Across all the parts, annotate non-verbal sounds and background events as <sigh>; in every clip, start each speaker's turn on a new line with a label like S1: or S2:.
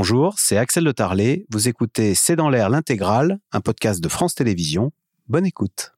S1: Bonjour, c'est Axel de Tarlet. Vous écoutez C'est dans l'air l'intégrale, un podcast de France Télévisions. Bonne écoute.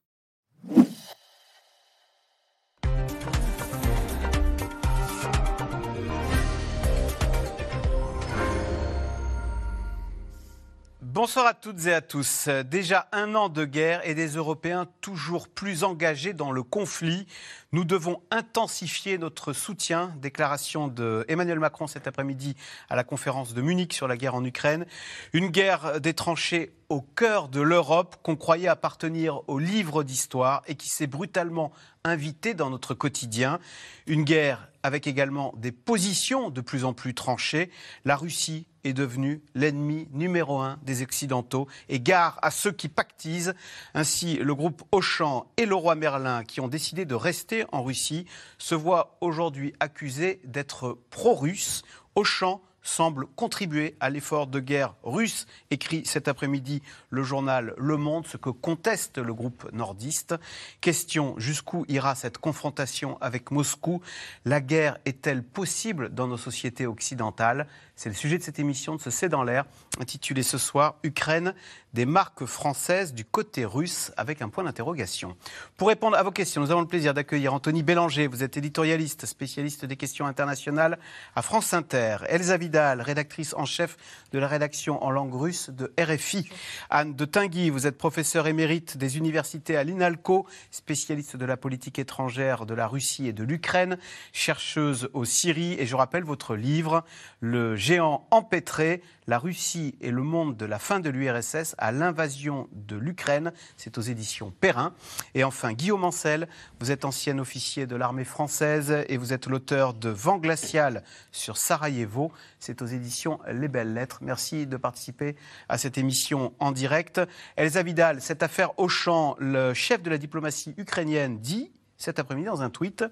S1: Bonsoir à toutes et à tous. Déjà un an de guerre et des Européens toujours plus engagés dans le conflit. Nous devons intensifier notre soutien. Déclaration de Emmanuel Macron cet après-midi à la conférence de Munich sur la guerre en Ukraine. Une guerre des tranchées au cœur de l'Europe qu'on croyait appartenir au livre d'histoire et qui s'est brutalement invitée dans notre quotidien. Une guerre avec également des positions de plus en plus tranchées. La Russie est devenue l'ennemi numéro un des Occidentaux et gare à ceux qui pactisent. Ainsi, le groupe Auchan et le roi Merlin, qui ont décidé de rester en Russie, se voient aujourd'hui accusés d'être pro-russes. Auchan semble contribuer à l'effort de guerre russe, écrit cet après-midi le journal Le Monde, ce que conteste le groupe nordiste. Question, jusqu'où ira cette confrontation avec Moscou? La guerre est-elle possible dans nos sociétés occidentales? C'est le sujet de cette émission de ce C'est dans l'air, intitulée ce soir Ukraine, des marques françaises du côté russe, avec un point d'interrogation. Pour répondre à vos questions, nous avons le plaisir d'accueillir Anthony Bélanger. Vous êtes éditorialiste, spécialiste des questions internationales à France Inter. Elsa Vidal, rédactrice en chef de la rédaction en langue russe de RFI. Anne de Tinguy, vous êtes professeure émérite des universités à l'INALCO, spécialiste de la politique étrangère de la Russie et de l'Ukraine, chercheuse au Syrie. Et je rappelle votre livre, Le géant empêtré, la Russie et le monde de la fin de l'URSS à l'invasion de l'Ukraine. C'est aux éditions Perrin. Et enfin, Guillaume Ancel, vous êtes ancien officier de l'armée française et vous êtes l'auteur de Vent glacial sur Sarajevo. C'est aux éditions Les Belles Lettres. Merci de participer à cette émission en direct. Elsa Vidal, cette affaire Auchan, le chef de la diplomatie ukrainienne dit cet après-midi dans un tweet,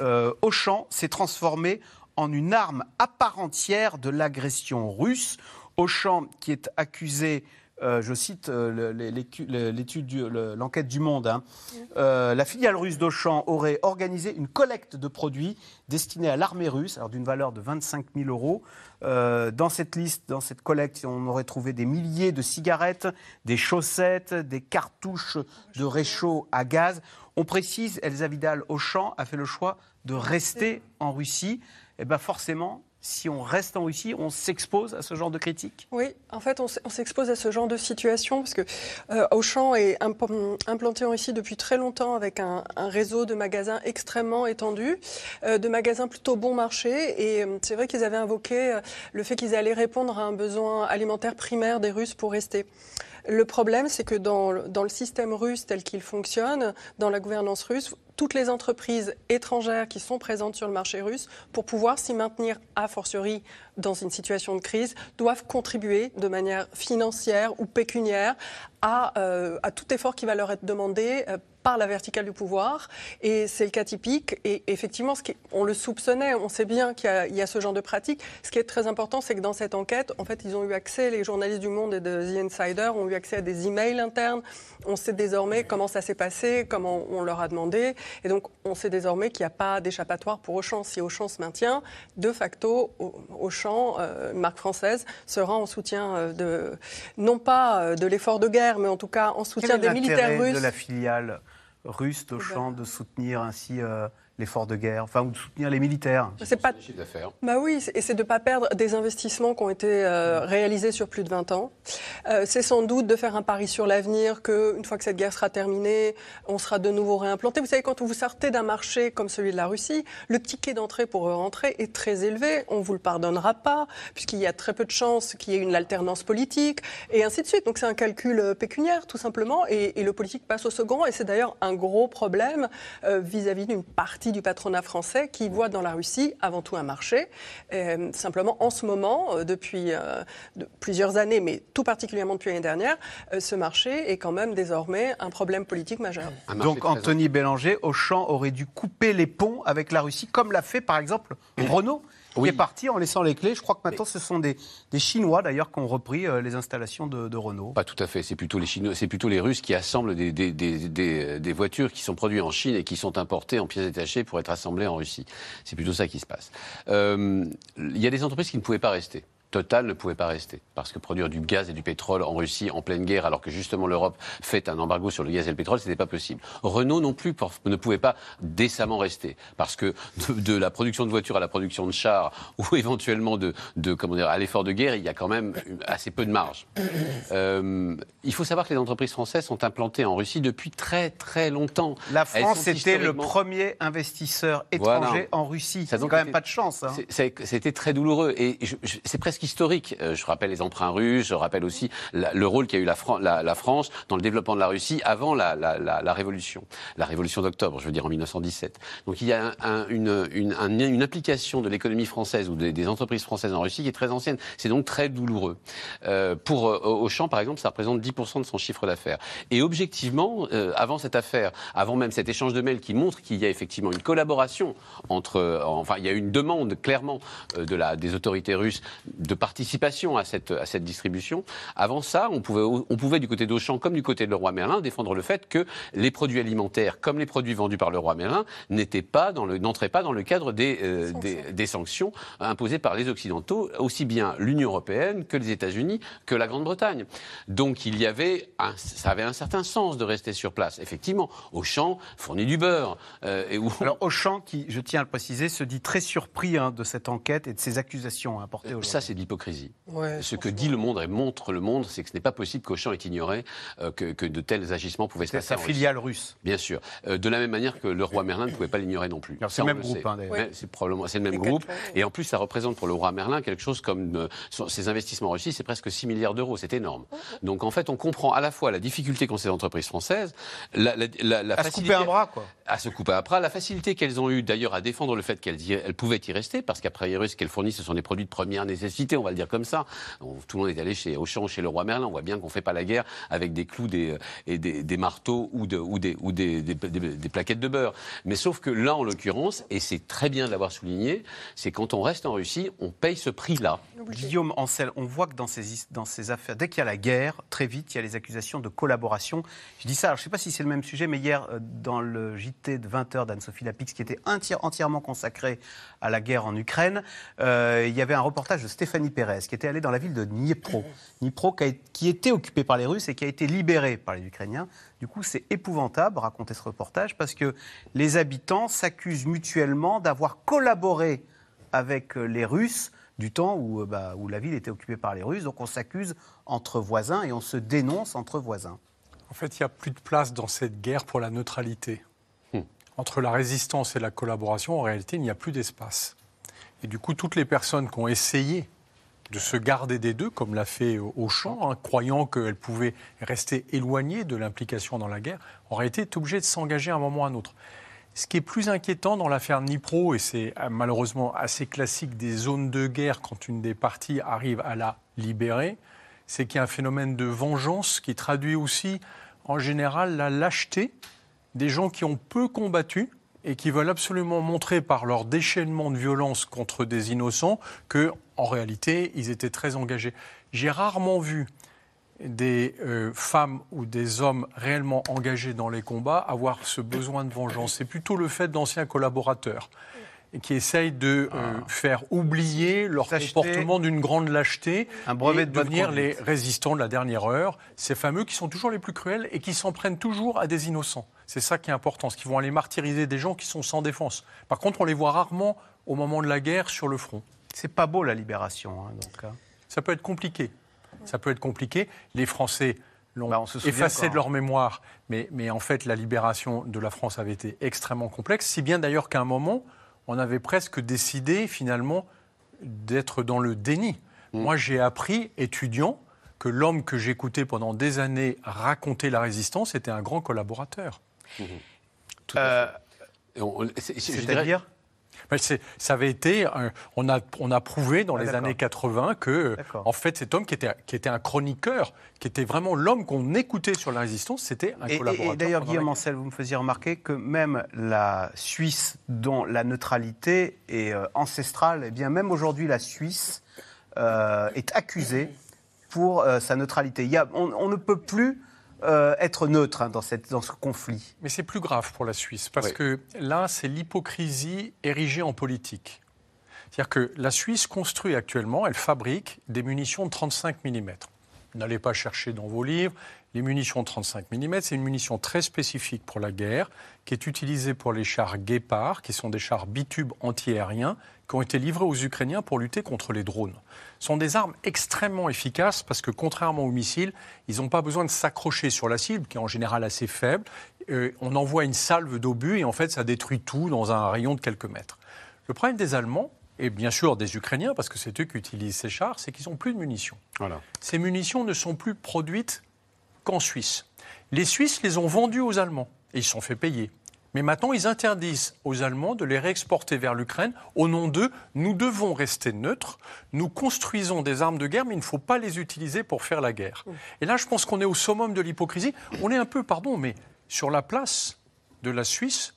S1: euh, Auchan s'est transformé en une arme à part entière de l'agression russe. Auchan, qui est accusé euh, je cite euh, l'étude, l'enquête du Monde, hein. euh, la filiale russe d'Auchan aurait organisé une collecte de produits destinés à l'armée russe, alors d'une valeur de 25 000 euros. dans cette liste, dans cette collecte, on aurait trouvé des milliers de cigarettes, des chaussettes, des cartouches de réchaud à gaz. On précise, Elsa Vidal Auchan a fait le choix de rester en Russie. Eh bien forcément, si on reste en Russie, on s'expose à ce genre de critiques
S2: Oui, en fait, on s'expose à ce genre de situation parce que euh, Auchan est implanté en Russie depuis très longtemps avec un, réseau de magasins extrêmement étendu, euh, de magasins plutôt bon marché. Et euh, c'est vrai qu'ils avaient invoqué le fait qu'ils allaient répondre à un besoin alimentaire primaire des Russes pour rester. Le problème, c'est que dans, le système russe tel qu'il fonctionne, dans la gouvernance russe, toutes les entreprises étrangères qui sont présentes sur le marché russe, pour pouvoir s'y maintenir a fortiori dans une situation de crise, doivent contribuer de manière financière ou pécuniaire à, euh, tout effort qui va leur être demandé euh, par la verticale du pouvoir. Et c'est le cas typique. Et effectivement, ce qui, on le soupçonnait, on sait bien qu'il y, y, a ce genre de pratique. Ce qui est très important, c'est que dans cette enquête, en fait, ils ont eu accès, les journalistes du Monde et de The Insider ont eu accès à des emails internes. On sait désormais comment ça s'est passé, comment on leur a demandé. Et donc, on sait désormais qu'il n'y a pas d'échappatoire pour Auchan. Si Auchan se maintient, de facto, Auchan, euh, marque française, sera en soutien euh, de, non pas euh, de l'effort de guerre, mais en tout cas en soutien des militaires russes.
S1: de la filiale russe d'Auchan de soutenir ainsi l'effort de guerre, enfin, ou de soutenir les militaires.
S2: C'est pas. Bah oui, et c'est de ne pas perdre des investissements qui ont été euh, réalisés sur plus de 20 ans. Euh, c'est sans doute de faire un pari sur l'avenir qu'une fois que cette guerre sera terminée, on sera de nouveau réimplanté. Vous savez, quand vous sortez d'un marché comme celui de la Russie, le ticket d'entrée pour rentrer est très élevé. On vous le pardonnera pas, puisqu'il y a très peu de chances qu'il y ait une alternance politique, et ainsi de suite. Donc c'est un calcul euh, pécuniaire, tout simplement, et, le politique passe au second. Et c'est d'ailleurs un gros problème vis-à-vis d'une partie du patronat français qui voit dans la Russie avant tout un marché. Euh, simplement, en ce moment, euh, depuis euh, plusieurs années, mais tout particulièrement depuis l'année dernière, ce marché est quand même désormais un problème politique majeur.
S1: Donc Anthony Bélanger, Auchan aurait dû couper les ponts avec la Russie, comme l'a fait par exemple <clears throat> Renault qui est parti en laissant les clés. Je crois que maintenant, ce sont des, Chinois, d'ailleurs, qui ont repris euh, les installations de, Renault.
S3: Pas tout à fait. C'est plutôt les Chinois, c'est plutôt les Russes qui assemblent des, des, voitures qui sont produites en Chine et qui sont importées en pièces détachées pour être assemblées en Russie. C'est plutôt ça qui se passe. Euh, il y a des entreprises qui ne pouvaient pas rester. Total ne pouvait pas rester. Parce que produire du gaz et du pétrole en Russie en pleine guerre, alors que justement l'Europe fait un embargo sur le gaz et le pétrole, ce n'était pas possible. Renault non plus ne pouvait pas décemment rester. Parce que de, la production de voitures à la production de chars, ou <laughs> éventuellement de, comment dire, à l'effort de guerre, il y a quand même assez peu de marge. Euh, il faut savoir que les entreprises françaises sont implantées en Russie depuis très très longtemps.
S1: La France était le premier investisseur étranger en Russie. Ça n'a quand même pas de chance. Hein.
S3: C'était très douloureux. Et c'est presque historique. Euh, je rappelle les emprunts russes, je rappelle aussi le rôle qu'a eu la, France dans le développement de la Russie avant la, Révolution, la Révolution d'octobre, je veux dire en 1917. Donc il y a une, une, implication de l'économie française ou des, entreprises françaises en Russie qui est très ancienne. C'est donc très douloureux. Euh, pour euh, Auchan, par exemple, ça représente 10% de son chiffre d'affaires. Et objectivement, avant cette affaire, avant même cet échange de mails qui montre qu'il y a effectivement une collaboration entre, enfin, il y a une demande clairement de la, des autorités russes de participation à cette, à cette distribution. Avant ça, on pouvait, on pouvait du côté d'Auchan comme du côté de Leroy Merlin défendre le fait que les produits alimentaires, comme les produits vendus par Leroy Merlin, n'étaient pas dans le, n'entraient pas dans le cadre des, euh, des, des, sanctions imposées par les Occidentaux, aussi bien l'Union européenne que les États-Unis que la Grande-Bretagne. Donc il y avait, un, ça avait un certain sens de rester sur place. Effectivement, Auchan fournit du beurre.
S1: Euh, et où... Alors Auchan, qui, je tiens à le préciser, se dit très surpris hein, de cette enquête et de ces accusations importées aujourd'hui.
S3: Ça, c'est l'hypocrisie. ce que dit le monde et montre le monde, c'est que ce n'est pas possible qu'Auchan ait ignoré euh, que, de tels agissements pouvaient se passer.
S1: C'est sa filiale russe.
S3: Bien sûr. Euh, de la même manière que le roi Merlin ne pouvait pas l'ignorer non plus.
S1: C'est le même groupe, hein,
S3: C'est probablement c'est le même groupe. Et en plus, ça représente pour le roi Merlin quelque chose comme euh, ses investissements en Russie, c'est presque 6 milliards d'euros. C'est énorme. Donc en fait, on comprend à la fois la difficulté qu'ont ces entreprises françaises, la, la,
S1: à se couper un bras, quoi.
S3: À se couper un bras, la facilité qu'elles ont eue d'ailleurs à défendre le fait qu'elles pouvaient y rester, parce qu'après ce qu'elles fournissent, ce sont des produits de première nécessité, on va le dire comme ça. tout le monde est allé chez Auchan, chez le roi Merlin. On voit bien qu'on ne fait pas la guerre avec des clous des, et des, marteaux ou, de, ou, des, ou des, des, plaquettes de beurre. Mais sauf que là, en l'occurrence, et c'est très bien de l'avoir souligné, c'est quand on reste en Russie, on paye ce prix-là.
S1: Guillaume Ancel, on voit que dans ces, dans ces affaires, dès qu'il y a la guerre, très vite, il y a les accusations de collaboration. Je dis ça, je ne sais pas si c'est le même sujet, mais hier, euh, dans le JT de 20h d'Anne-Sophie Lapix, qui était entièrement consacré à la guerre en Ukraine, euh, il y avait un reportage de Stéphanie Pérez, qui était allée dans la ville de Dnipro. Qui, était occupée par les Russes et qui a été libérée par les Ukrainiens. Du coup, c'est épouvantable, raconter ce reportage, parce que les habitants s'accusent mutuellement d'avoir collaboré avec euh, les Russes du temps où, euh, bah, où, la ville était occupée par les Russes. Donc on s'accuse entre voisins et on se dénonce entre voisins.
S4: En fait, il n'y a plus de place dans cette guerre pour la neutralité. Entre la résistance et la collaboration, en réalité, il n'y a plus d'espace. Et du coup, toutes les personnes qui ont essayé de se garder des deux, comme l'a fait Auchan, hein, croyant qu'elle pouvait rester éloignée de l'implication dans la guerre, en réalité est obligée de s'engager à un moment ou à un autre. Ce qui est plus inquiétant dans l'affaire Nipro, et c'est euh, malheureusement assez classique des zones de guerre quand une des parties arrive à la libérer, c'est qu'il y a un phénomène de vengeance qui traduit aussi en général la lâcheté des gens qui ont peu combattu et qui veulent absolument montrer par leur déchaînement de violence contre des innocents que, en réalité, ils étaient très engagés. J'ai rarement vu des euh, femmes ou des hommes réellement engagés dans les combats avoir ce besoin de vengeance. C'est plutôt le fait d'anciens collaborateurs qui essayent de euh, ah. faire oublier leur comportement d'une grande lâcheté un brevet et de devenir les résistants de la dernière heure, ces fameux qui sont toujours les plus cruels et qui s'en prennent toujours à des innocents. C'est ça qui est important, ce qu'ils vont aller martyriser des gens qui sont sans défense. Par contre, on les voit rarement au moment de la guerre sur le front.
S1: C'est pas beau la libération, hein, donc. Hein.
S4: Ça peut être compliqué. Ça peut être compliqué. Les Français l'ont bah, effacé de leur mémoire, mais, mais en fait, la libération de la France avait été extrêmement complexe, si bien d'ailleurs qu'à un moment, on avait presque décidé finalement d'être dans le déni. Mm. Moi, j'ai appris, étudiant, que l'homme que j'écoutais pendant des années raconter la résistance était un grand collaborateur.
S1: Mmh. Euh, C'est-à-dire?
S4: Ça avait été, on, a, on a prouvé dans ah, les années 80 que, en fait, cet homme qui était, qui était un chroniqueur, qui était vraiment l'homme qu'on écoutait sur la résistance, c'était un collaborateur.
S1: Et d'ailleurs, Guillaume Ancel, vous me faisiez remarquer que même la Suisse, dont la neutralité est euh, ancestrale, et eh bien même aujourd'hui, la Suisse euh, est accusée pour euh, sa neutralité. Il y a, on, ne peut plus euh, être neutre hein, dans, cette, dans ce conflit.
S4: Mais c'est plus grave pour la Suisse, parce que là, c'est l'hypocrisie érigée en politique. C'est-à-dire que la Suisse construit actuellement, elle fabrique des munitions de 35 mm. N'allez pas chercher dans vos livres. Les munitions de 35 mm, c'est une munition très spécifique pour la guerre, qui est utilisée pour les chars Guépard, qui sont des chars bitubes antiaériens, qui ont été livrés aux Ukrainiens pour lutter contre les drones. Ce sont des armes extrêmement efficaces parce que, contrairement aux missiles, ils n'ont pas besoin de s'accrocher sur la cible, qui est en général assez faible. Euh, on envoie une salve d'obus et en fait, ça détruit tout dans un rayon de quelques mètres. Le problème des Allemands, et bien sûr des Ukrainiens, parce que c'est eux qui utilisent ces chars, c'est qu'ils n'ont plus de munitions.
S3: Voilà.
S4: Ces munitions ne sont plus produites qu'en Suisse. Les Suisses les ont vendues aux Allemands et ils sont fait payer. Mais maintenant, ils interdisent aux Allemands de les réexporter vers l'Ukraine. Au nom d'eux, nous devons rester neutres. Nous construisons des armes de guerre, mais il ne faut pas les utiliser pour faire la guerre. Et là, je pense qu'on est au summum de l'hypocrisie. On est un peu, pardon, mais sur la place de la Suisse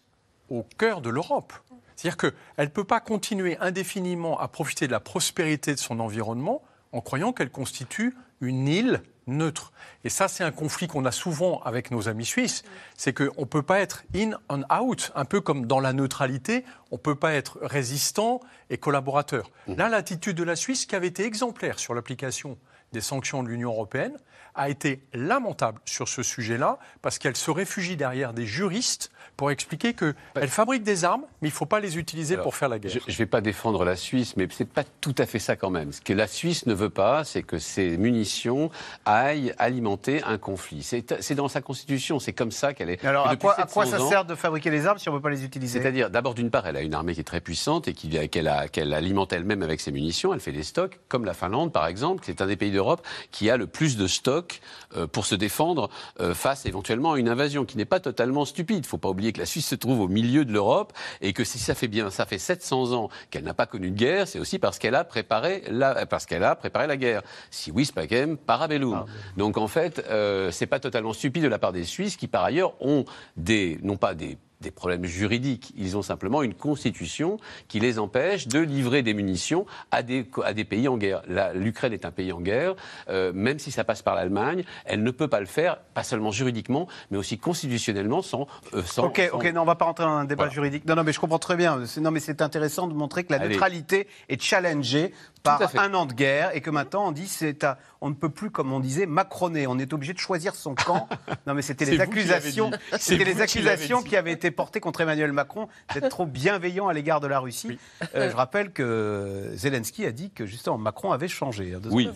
S4: au cœur de l'Europe. C'est-à-dire qu'elle ne peut pas continuer indéfiniment à profiter de la prospérité de son environnement en croyant qu'elle constitue une île neutre. Et ça, c'est un conflit qu'on a souvent avec nos amis suisses. C'est qu'on ne peut pas être in and out, un peu comme dans la neutralité, on ne peut pas être résistant et collaborateur. Là, l'attitude de la Suisse, qui avait été exemplaire sur l'application des sanctions de l'Union européenne, a été lamentable sur ce sujet-là, parce qu'elle se réfugie derrière des juristes pour expliquer qu'elle fabrique des armes, mais il ne faut pas les utiliser pour faire la guerre.
S3: Je ne vais pas défendre la Suisse, mais ce n'est pas tout à fait ça quand même. Ce que la Suisse ne veut pas, c'est que ces munitions aillent alimenter un conflit. C'est dans sa constitution, c'est comme ça qu'elle est.
S1: Alors à quoi, à quoi, ça sert de fabriquer les armes si on ne veut pas les utiliser?
S3: C'est-à-dire, d'abord, d'une part, elle a une armée qui est très puissante et qu'elle alimente elle-même avec ses munitions. Elle fait des stocks, comme la Finlande, par exemple, qui est un des pays d'Europe qui a le plus de stocks euh, pour se défendre euh, face éventuellement à une invasion qui n'est pas totalement stupide. Il ne faut pas oublier que la Suisse se trouve au milieu de l'Europe et que si ça fait bien, ça fait 700 ans qu'elle n'a pas connu de guerre, c'est aussi parce qu'elle a préparé la, parce qu'elle a préparé la guerre. Si oui, pacem, parabellum. Donc en fait, euh, c'est pas totalement stupide de la part des Suisses qui par ailleurs ont des, non pas des des problèmes juridiques. Ils ont simplement une constitution qui les empêche de livrer des munitions à des, à des pays en guerre. L'Ukraine est un pays en guerre. Euh, même si ça passe par l'Allemagne, elle ne peut pas le faire, pas seulement juridiquement, mais aussi constitutionnellement, sans.
S1: Euh, sans ok, ok, non, on va pas rentrer dans un débat juridique. Non, non, mais je comprends très bien. Non, mais c'est intéressant de montrer que la neutralité est challengée par un an de guerre et que maintenant on dit c'est on ne peut plus comme on disait macroner. On est obligé de choisir son camp. <laughs> Non mais c'était les accusations <laughs> c'était les accusations qui, avaient été portées contre Emmanuel Macron d'être trop bienveillant à l'égard de la Russie. Euh, je rappelle que Zelensky a dit que justement Macron avait changé
S3: hein, oui.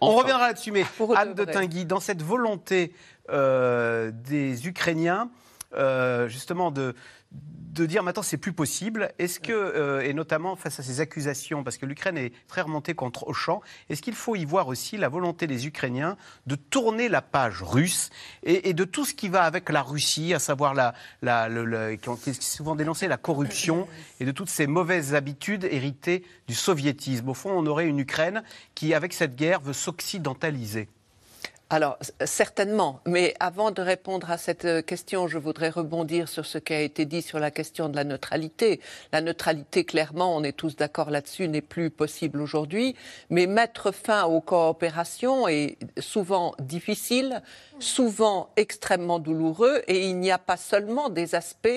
S1: on reviendra là-dessus mais Anne de Tinguy dans cette volonté euh, des Ukrainiens euh, justement de de dire maintenant c'est plus possible. Est-ce que, euh, et notamment face à ces accusations, parce que l'Ukraine est très remontée contre Auchan, est-ce qu'il faut y voir aussi la volonté des Ukrainiens de tourner la page russe et, de tout ce qui va avec la Russie, à savoir la, qui ont souvent dénoncé la corruption et de toutes ces mauvaises habitudes héritées du soviétisme. Au fond, on aurait une Ukraine qui, avec cette guerre, veut s'occidentaliser.
S5: Alors, certainement. Mais avant de répondre à cette euh, question, je voudrais rebondir sur ce qui a été dit sur la question de la neutralité. La neutralité, clairement, on est tous d'accord là-dessus, n'est plus possible aujourd'hui. Mais mettre fin aux coopérations est souvent difficile, souvent extrêmement douloureux. Et il n'y a pas seulement des aspects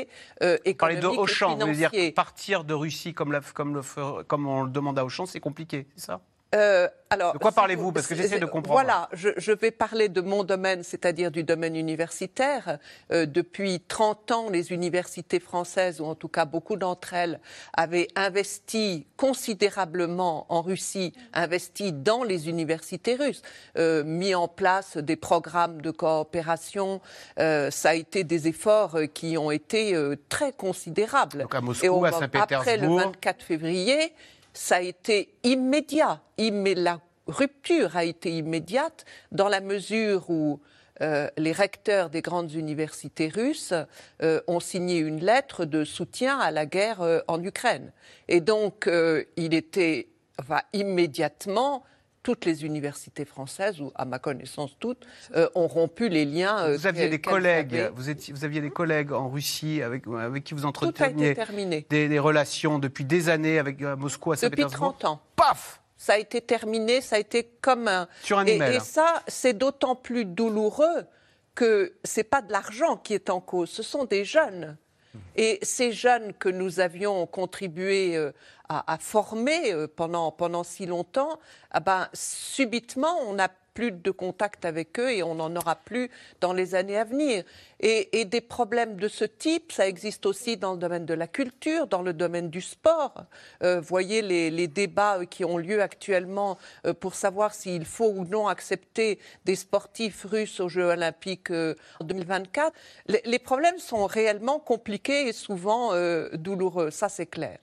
S5: euh, économiques de Auchan, vous dire
S1: partir de Russie comme, la, comme, le, comme on le demande à Auchan, c'est compliqué, c'est ça? Euh, alors, de quoi parlez-vous Parce que j'essaie de comprendre.
S5: Voilà, je, vais parler de mon domaine, c'est-à-dire du domaine universitaire. Euh, depuis 30 ans, les universités françaises, ou en tout cas beaucoup d'entre elles, avaient investi considérablement en Russie, investi dans les universités russes, euh, mis en place des programmes de coopération. ça a été des efforts qui ont été très considérables.
S1: Donc à Moscou, à Saint-Pétersbourg.
S5: Après le 24 février, ça a été immédiat. La rupture a été immédiate dans la mesure où euh, les recteurs des grandes universités russes euh, ont signé une lettre de soutien à la guerre euh, en Ukraine. Et donc, il était immédiatement toutes les universités françaises, ou à ma connaissance toutes, ont rompu les liens.
S1: vous aviez des collègues, vous, vous, aviez des collègues en Russie avec, avec qui vous entreteniez des, des, relations depuis des années avec Moscou à Saint-Pétersbourg.
S5: Depuis 30 ans.
S1: Paf
S5: ça a été terminé, ça a été comme un.
S1: Sur un
S5: et,
S1: email.
S5: Et ça, c'est d'autant plus douloureux que c'est pas de l'argent qui est en cause, ce sont des jeunes. Et ces jeunes que nous avions contribué euh, à, former pendant, pendant si longtemps, ah ben, subitement, on n'a plus de contact avec eux et on n'en aura plus dans les années à venir. Et, des problèmes de ce type, ça existe aussi dans le domaine de la culture, dans le domaine du sport. Euh, voyez les, débats qui ont lieu actuellement euh, pour savoir s'il faut ou non accepter des sportifs russes aux Jeux olympiques euh, en 2024. Les, problèmes sont réellement compliqués et souvent euh, douloureux, ça c'est clair.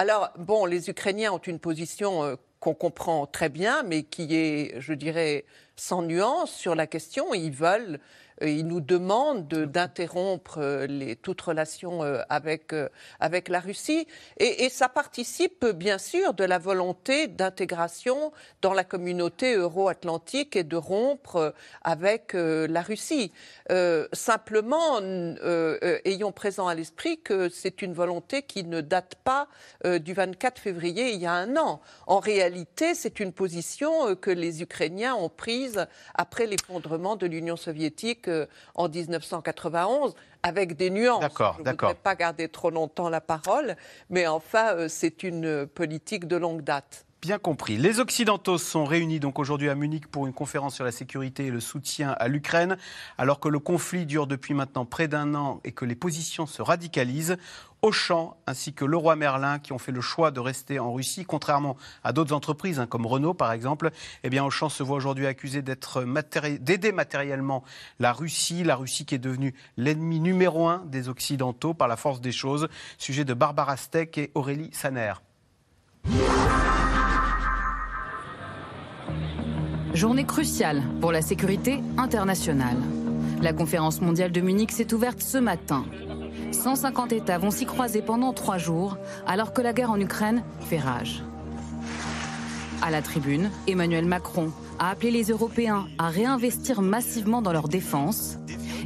S5: Alors, bon, les Ukrainiens ont une position qu'on comprend très bien, mais qui est, je dirais, sans nuance sur la question. Ils veulent euh, il nous demande d'interrompre euh, toute relation euh, avec, avec la Russie. Et, ça participe bien sûr de la volonté d'intégration dans la communauté euro-atlantique et de rompre avec la Russie. simplement, ayons présent à l'esprit que c'est une volonté qui ne date pas du 24 février il y a un an. En réalité, c'est une position que les Ukrainiens ont prise après l'effondrement de l'Union soviétique en 1991 avec des nuances.
S1: D'accord,
S5: Je ne voudrais pas garder trop longtemps la parole, mais enfin, euh, c'est une politique de longue date.
S1: Bien compris. Les Occidentaux sont réunis donc aujourd'hui à Munich pour une conférence sur la sécurité et le soutien à l'Ukraine. Alors que le conflit dure depuis maintenant près d'un an et que les positions se radicalisent, Auchan ainsi que Leroy Merlin qui ont fait le choix de rester en Russie, contrairement à d'autres entreprises hein, comme Renault par exemple. Eh bien, Auchan se voit aujourd'hui accusé d'aider matériellement la Russie, la Russie qui est devenue l'ennemi numéro un des Occidentaux par la force des choses. Sujet de Barbara Steck et Aurélie Saner.
S6: Journée cruciale pour la sécurité internationale. La conférence mondiale de Munich s'est ouverte ce matin. 150 États vont s'y croiser pendant trois jours, alors que la guerre en Ukraine fait rage. À la tribune, Emmanuel Macron a appelé les Européens à réinvestir massivement dans leur défense.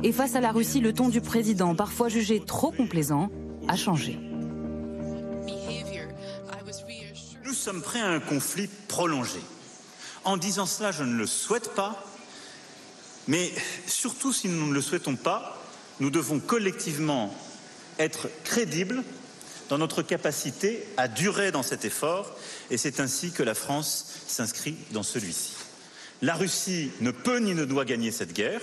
S6: Et face à la Russie, le ton du président, parfois jugé trop complaisant, a changé.
S7: Nous sommes prêts à un conflit prolongé. En disant cela, je ne le souhaite pas, mais surtout si nous ne le souhaitons pas, nous devons collectivement être crédibles dans notre capacité à durer dans cet effort, et c'est ainsi que la France s'inscrit dans celui-ci. La Russie ne peut ni ne doit gagner cette guerre,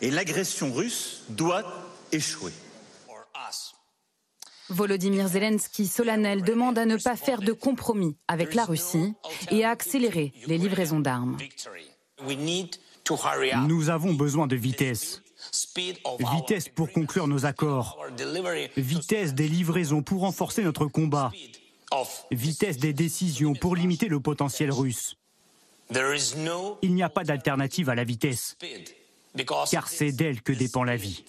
S7: et l'agression russe doit échouer.
S6: Volodymyr Zelensky, solennel, demande à ne pas faire de compromis avec la Russie et à accélérer les livraisons d'armes.
S8: Nous avons besoin de vitesse. Vitesse pour conclure nos accords. Vitesse des livraisons pour renforcer notre combat. Vitesse des décisions pour limiter le potentiel russe. Il n'y a pas d'alternative à la vitesse, car c'est d'elle que dépend la vie.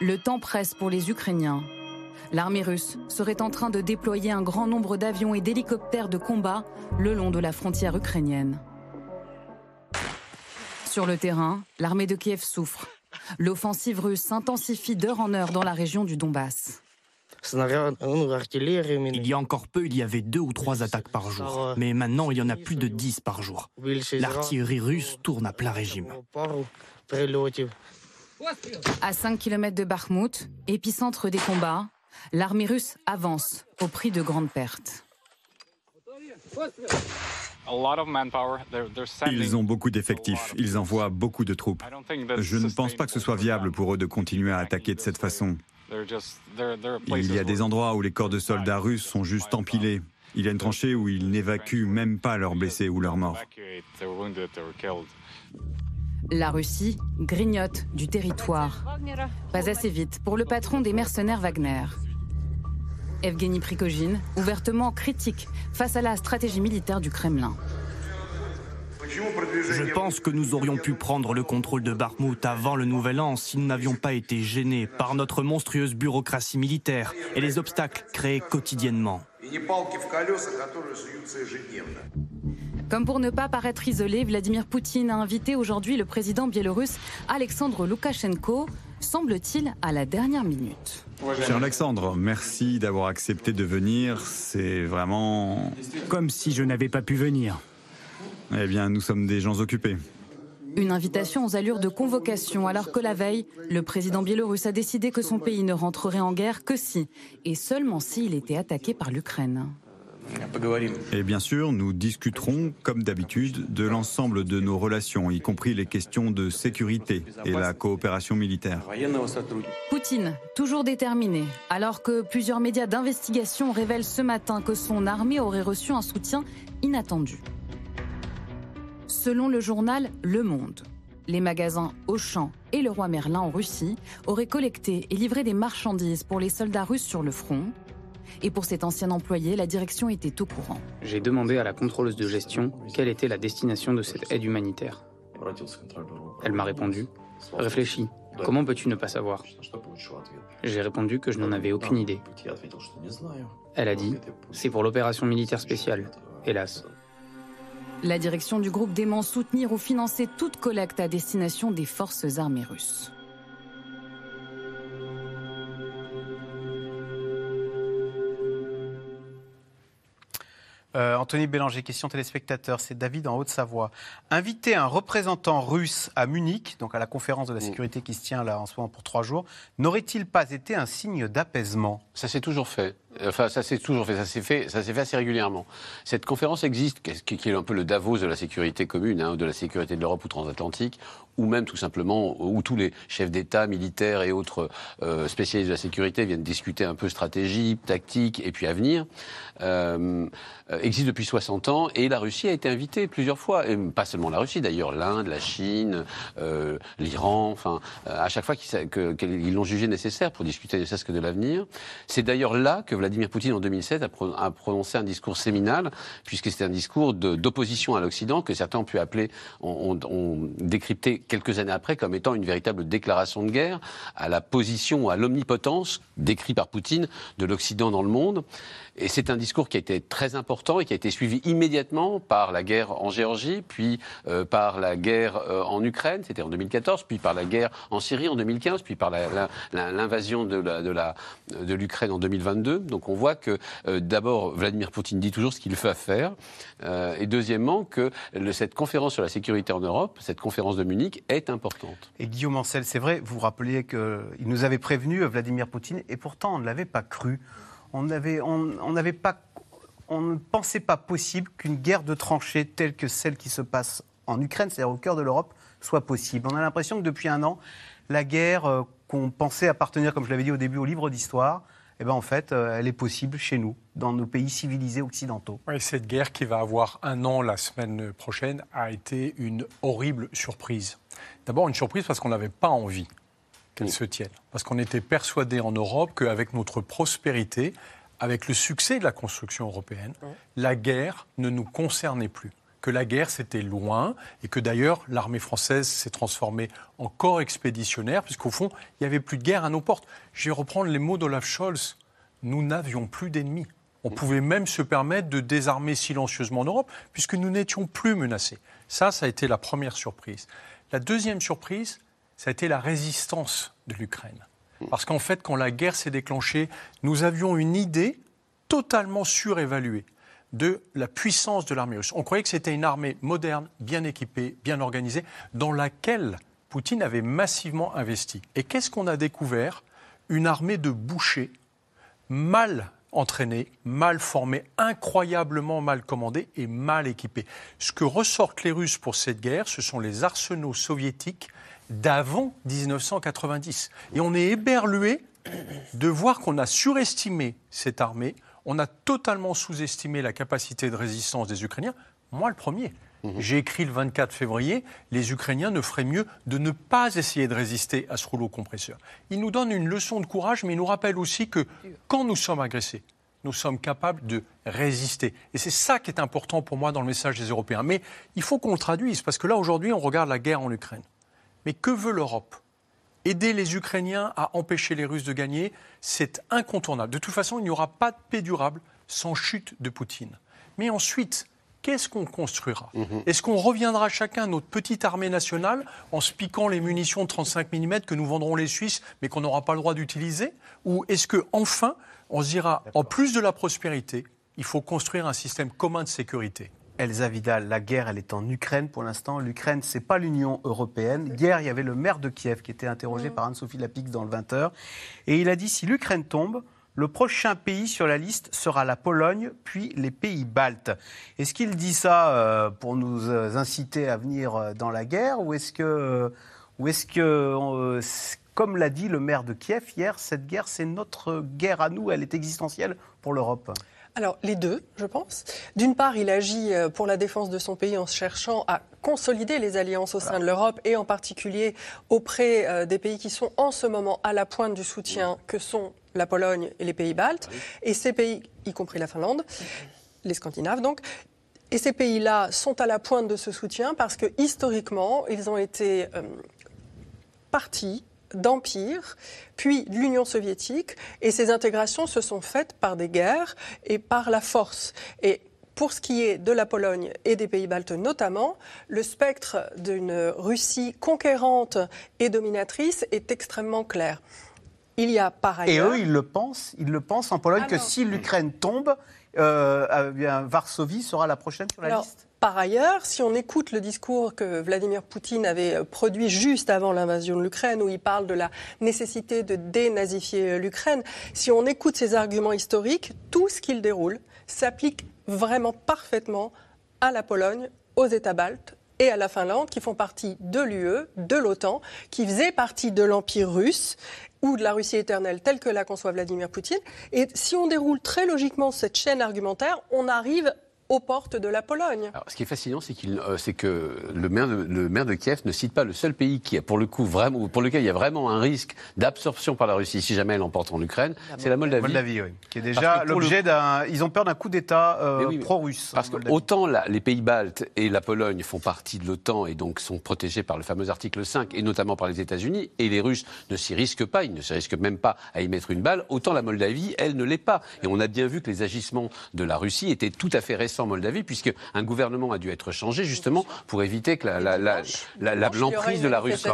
S6: Le temps presse pour les Ukrainiens. L'armée russe serait en train de déployer un grand nombre d'avions et d'hélicoptères de combat le long de la frontière ukrainienne. Sur le terrain, l'armée de Kiev souffre. L'offensive russe s'intensifie d'heure en heure dans la région du Donbass.
S8: Il y a encore peu, il y avait deux ou trois attaques par jour. Mais maintenant, il y en a plus de dix par jour. L'artillerie russe tourne à plein régime.
S6: À 5 km de Bakhmut, épicentre des combats, l'armée russe avance au prix de grandes pertes.
S9: Ils ont beaucoup d'effectifs, ils envoient beaucoup de troupes. Je ne pense pas que ce soit viable pour eux de continuer à attaquer de cette façon. Il y a des endroits où les corps de soldats russes sont juste empilés. Il y a une tranchée où ils n'évacuent même pas leurs blessés ou leurs morts.
S6: La Russie grignote du territoire. Pas assez vite pour le patron des mercenaires Wagner. Evgeny Prigogine, ouvertement critique face à la stratégie militaire du Kremlin.
S8: Je pense que nous aurions pu prendre le contrôle de Bakhmut avant le Nouvel An si nous n'avions pas été gênés par notre monstrueuse bureaucratie militaire et les obstacles créés quotidiennement.
S6: Comme pour ne pas paraître isolé, Vladimir Poutine a invité aujourd'hui le président biélorusse Alexandre Loukachenko, semble-t-il à la dernière minute.
S9: Cher Alexandre, merci d'avoir accepté de venir. C'est vraiment...
S8: Comme si je n'avais pas pu venir.
S9: Eh bien, nous sommes des gens occupés.
S6: Une invitation aux allures de convocation alors que la veille, le président biélorusse a décidé que son pays ne rentrerait en guerre que si, et seulement s'il était attaqué par l'Ukraine.
S9: Et bien sûr, nous discuterons, comme d'habitude, de l'ensemble de nos relations, y compris les questions de sécurité et la coopération militaire.
S6: Poutine, toujours déterminé, alors que plusieurs médias d'investigation révèlent ce matin que son armée aurait reçu un soutien inattendu. Selon le journal Le Monde, les magasins Auchan et le roi Merlin en Russie auraient collecté et livré des marchandises pour les soldats russes sur le front, et pour cet ancien employé, la direction était au courant.
S10: J'ai demandé à la contrôleuse de gestion quelle était la destination de cette aide humanitaire. Elle m'a répondu Réfléchis, comment peux-tu ne pas savoir? J'ai répondu que je n'en avais aucune idée. Elle a dit C'est pour l'opération militaire spéciale. Hélas.
S6: La direction du groupe dément soutenir ou financer toute collecte à destination des forces armées russes.
S1: Euh, Anthony Bélanger, question téléspectateur, c'est David en Haute-Savoie. Inviter un représentant russe à Munich, donc à la conférence de la sécurité qui se tient là en ce moment pour trois jours, n'aurait-il pas été un signe d'apaisement?
S3: Ça s'est toujours fait. Enfin, ça s'est toujours fait. Ça s'est fait, ça s'est fait assez régulièrement. Cette conférence existe, qui est un peu le Davos de la sécurité commune, hein, de la sécurité de l'Europe ou transatlantique, ou même tout simplement où tous les chefs d'État, militaires et autres euh, spécialistes de la sécurité viennent discuter un peu stratégie, tactique et puis avenir. Euh, existe depuis 60 ans et la Russie a été invitée plusieurs fois, et pas seulement la Russie d'ailleurs, l'Inde, la Chine, euh, l'Iran, enfin à chaque fois qu'ils l'ont jugé nécessaire pour discuter ne serait-ce que de l'avenir. C'est d'ailleurs là que Vladimir Poutine en 2007 a, prononcé un discours séminal, puisque c'était un discours d'opposition à l'Occident que certains ont pu appeler, ont, décrypté quelques années après comme étant une véritable déclaration de guerre à la position, à l'omnipotence décrit par Poutine de l'Occident dans le monde. Et c'est un discours qui a été très important et qui a été suivi immédiatement par la guerre en Géorgie, puis euh, par la guerre euh, en Ukraine, c'était en 2014, puis par la guerre en Syrie en 2015, puis par l'invasion de l'Ukraine en 2022. Donc on voit que euh, d'abord, Vladimir Poutine dit toujours ce qu'il fait à faire, et deuxièmement, que cette conférence sur la sécurité en Europe, cette conférence de Munich, est importante.
S1: Et Guillaume Ancel, c'est vrai, vous rappeliez qu'il nous avait prévenu, Vladimir Poutine, et pourtant on ne l'avait pas cru on, on, pas, on ne pensait pas possible qu'une guerre de tranchées telle que celle qui se passe en Ukraine, c'est-à-dire au cœur de l'Europe, soit possible. On a l'impression que depuis un an, la guerre euh, qu'on pensait appartenir, comme je l'avais dit au début, au livre d'histoire, eh ben en fait, euh, elle est possible chez nous, dans nos pays civilisés occidentaux.
S4: Cette guerre qui va avoir un an la semaine prochaine a été une horrible surprise. D'abord une surprise parce qu'on n'avait pas envie qu'elle se tienne. Parce qu'on était persuadé en Europe qu'avec notre prospérité, avec le succès de la construction européenne, la guerre ne nous concernait plus. Que la guerre, c'était loin, et que d'ailleurs, l'armée française s'est transformée en corps expéditionnaire, puisqu'au fond, il n'y avait plus de guerre à nos portes. Je vais reprendre les mots d'Olaf Scholz. Nous n'avions plus d'ennemis. On pouvait même se permettre de désarmer silencieusement en Europe, puisque nous n'étions plus menacés. Ça, ça a été la première surprise. La deuxième surprise, ça a été la résistance de l'Ukraine. Parce qu'en fait, quand la guerre s'est déclenchée, nous avions une idée totalement surévaluée de la puissance de l'armée russe. On croyait que c'était une armée moderne, bien équipée, bien organisée, dans laquelle Poutine avait massivement investi. Et qu'est-ce qu'on a découvert? Une armée de bouchers, mal entraînée, mal formée, incroyablement mal commandée et mal équipée. Ce que ressortent les Russes pour cette guerre, ce sont les arsenaux soviétiques d'avant 1990. Et on est éberlué de voir qu'on a surestimé cette armée, on a totalement sous-estimé la capacité de résistance des Ukrainiens. Moi, le premier. Mhm. J'ai écrit le 24 février, les Ukrainiens ne feraient mieux de ne pas essayer de résister à ce rouleau compresseur. Il nous donne une leçon de courage, mais il nous rappelle aussi que quand nous sommes agressés, nous sommes capables de résister. Et c'est ça qui est important pour moi dans le message des Européens. Mais il faut qu'on le traduise, parce que là, aujourd'hui, on regarde la guerre en Ukraine. Mais que veut l'Europe? Aider les Ukrainiens à empêcher les Russes de gagner, c'est incontournable. De toute façon, il n'y aura pas de paix durable sans chute de Poutine. Mais ensuite, qu'est-ce qu'on construira? Mhm. Est-ce qu'on reviendra chacun à notre petite armée nationale en se piquant les munitions de 35 mm que nous vendrons les Suisses mais qu'on n'aura pas le droit d'utiliser? Ou est-ce qu'enfin, on se dira, en plus de la prospérité, il faut construire un système commun de sécurité?
S1: Elsa Vidal, la guerre, elle est en Ukraine pour l'instant. L'Ukraine, c'est pas l'Union européenne. Hier, il y avait le maire de Kiev qui était interrogé mm. par Anne-Sophie Lapix dans le 20h. Et il a dit si l'Ukraine tombe, le prochain pays sur la liste sera la Pologne, puis les pays baltes. Est-ce qu'il dit ça euh, pour nous euh, inciter à venir euh, dans la guerre ou est-ce que, ou est-ce que comme l'a dit le maire de Kiev hier, cette guerre, c'est notre guerre à nous, elle est existentielle pour l'Europe?
S2: Alors, les deux, je pense. D'une part, il agit pour la défense de son pays en cherchant à consolider les alliances au sein de l'Europe et en particulier auprès des pays qui sont en ce moment à la pointe du soutien que sont la Pologne et les pays baltes, et ces pays, y compris la Finlande, les Scandinaves donc, et ces pays-là sont à la pointe de ce soutien parce que historiquement, ils ont été euh, partis d'empire, puis de l'Union soviétique, et ces intégrations se sont faites par des guerres et par la force. Et pour ce qui est de la Pologne et des pays baltes notamment, le spectre d'une Russie conquérante et dominatrice est extrêmement clair. Il y a par ailleurs.
S1: Et eux, ils le pensent, ils le pensent en Pologne que si l'Ukraine tombe, euh, eh Varsovie sera la prochaine sur la liste.
S2: Par ailleurs, si on écoute le discours que Vladimir Poutine avait produit juste avant l'invasion de l'Ukraine, où il parle de la nécessité de dénazifier l'Ukraine, si on écoute ses arguments historiques, tout ce qu'il déroule s'applique vraiment parfaitement à la Pologne, aux États baltes, et à la Finlande, qui font partie de l'UE, de l'OTAN, qui faisaient partie de l'Empire russe ou de la Russie éternelle telle que la conçoit Vladimir Poutine. Et si on déroule très logiquement cette chaîne argumentaire, on arrive aux portes de la Pologne.
S3: ce qui est fascinant, c'est euh, que le maire, de, le maire de Kiev ne cite pas le seul pays qui, a, pour le coup, vraiment, pour lequel il y a vraiment un risque d'absorption par la Russie si jamais elle emporte en Ukraine, c'est la Moldavie.
S1: Moldavie, oui. Qui est déjà l'objet d'un. Ils ont peur d'un coup d'État euh, pro-russe.
S3: Parce que autant les pays baltes et la Pologne font partie de l'OTAN et donc sont protégés par le fameux article 5 et notamment par les États-Unis, et les Russes ne s'y risquent pas, ils ne se risquent même pas à y mettre une balle, autant la Moldavie, elle ne l'est pas. Et on a bien vu que les agissements de la Russie étaient tout à fait récents en Moldavie, puisque un gouvernement a dû être changé justement pour éviter que l'emprise de la Russie.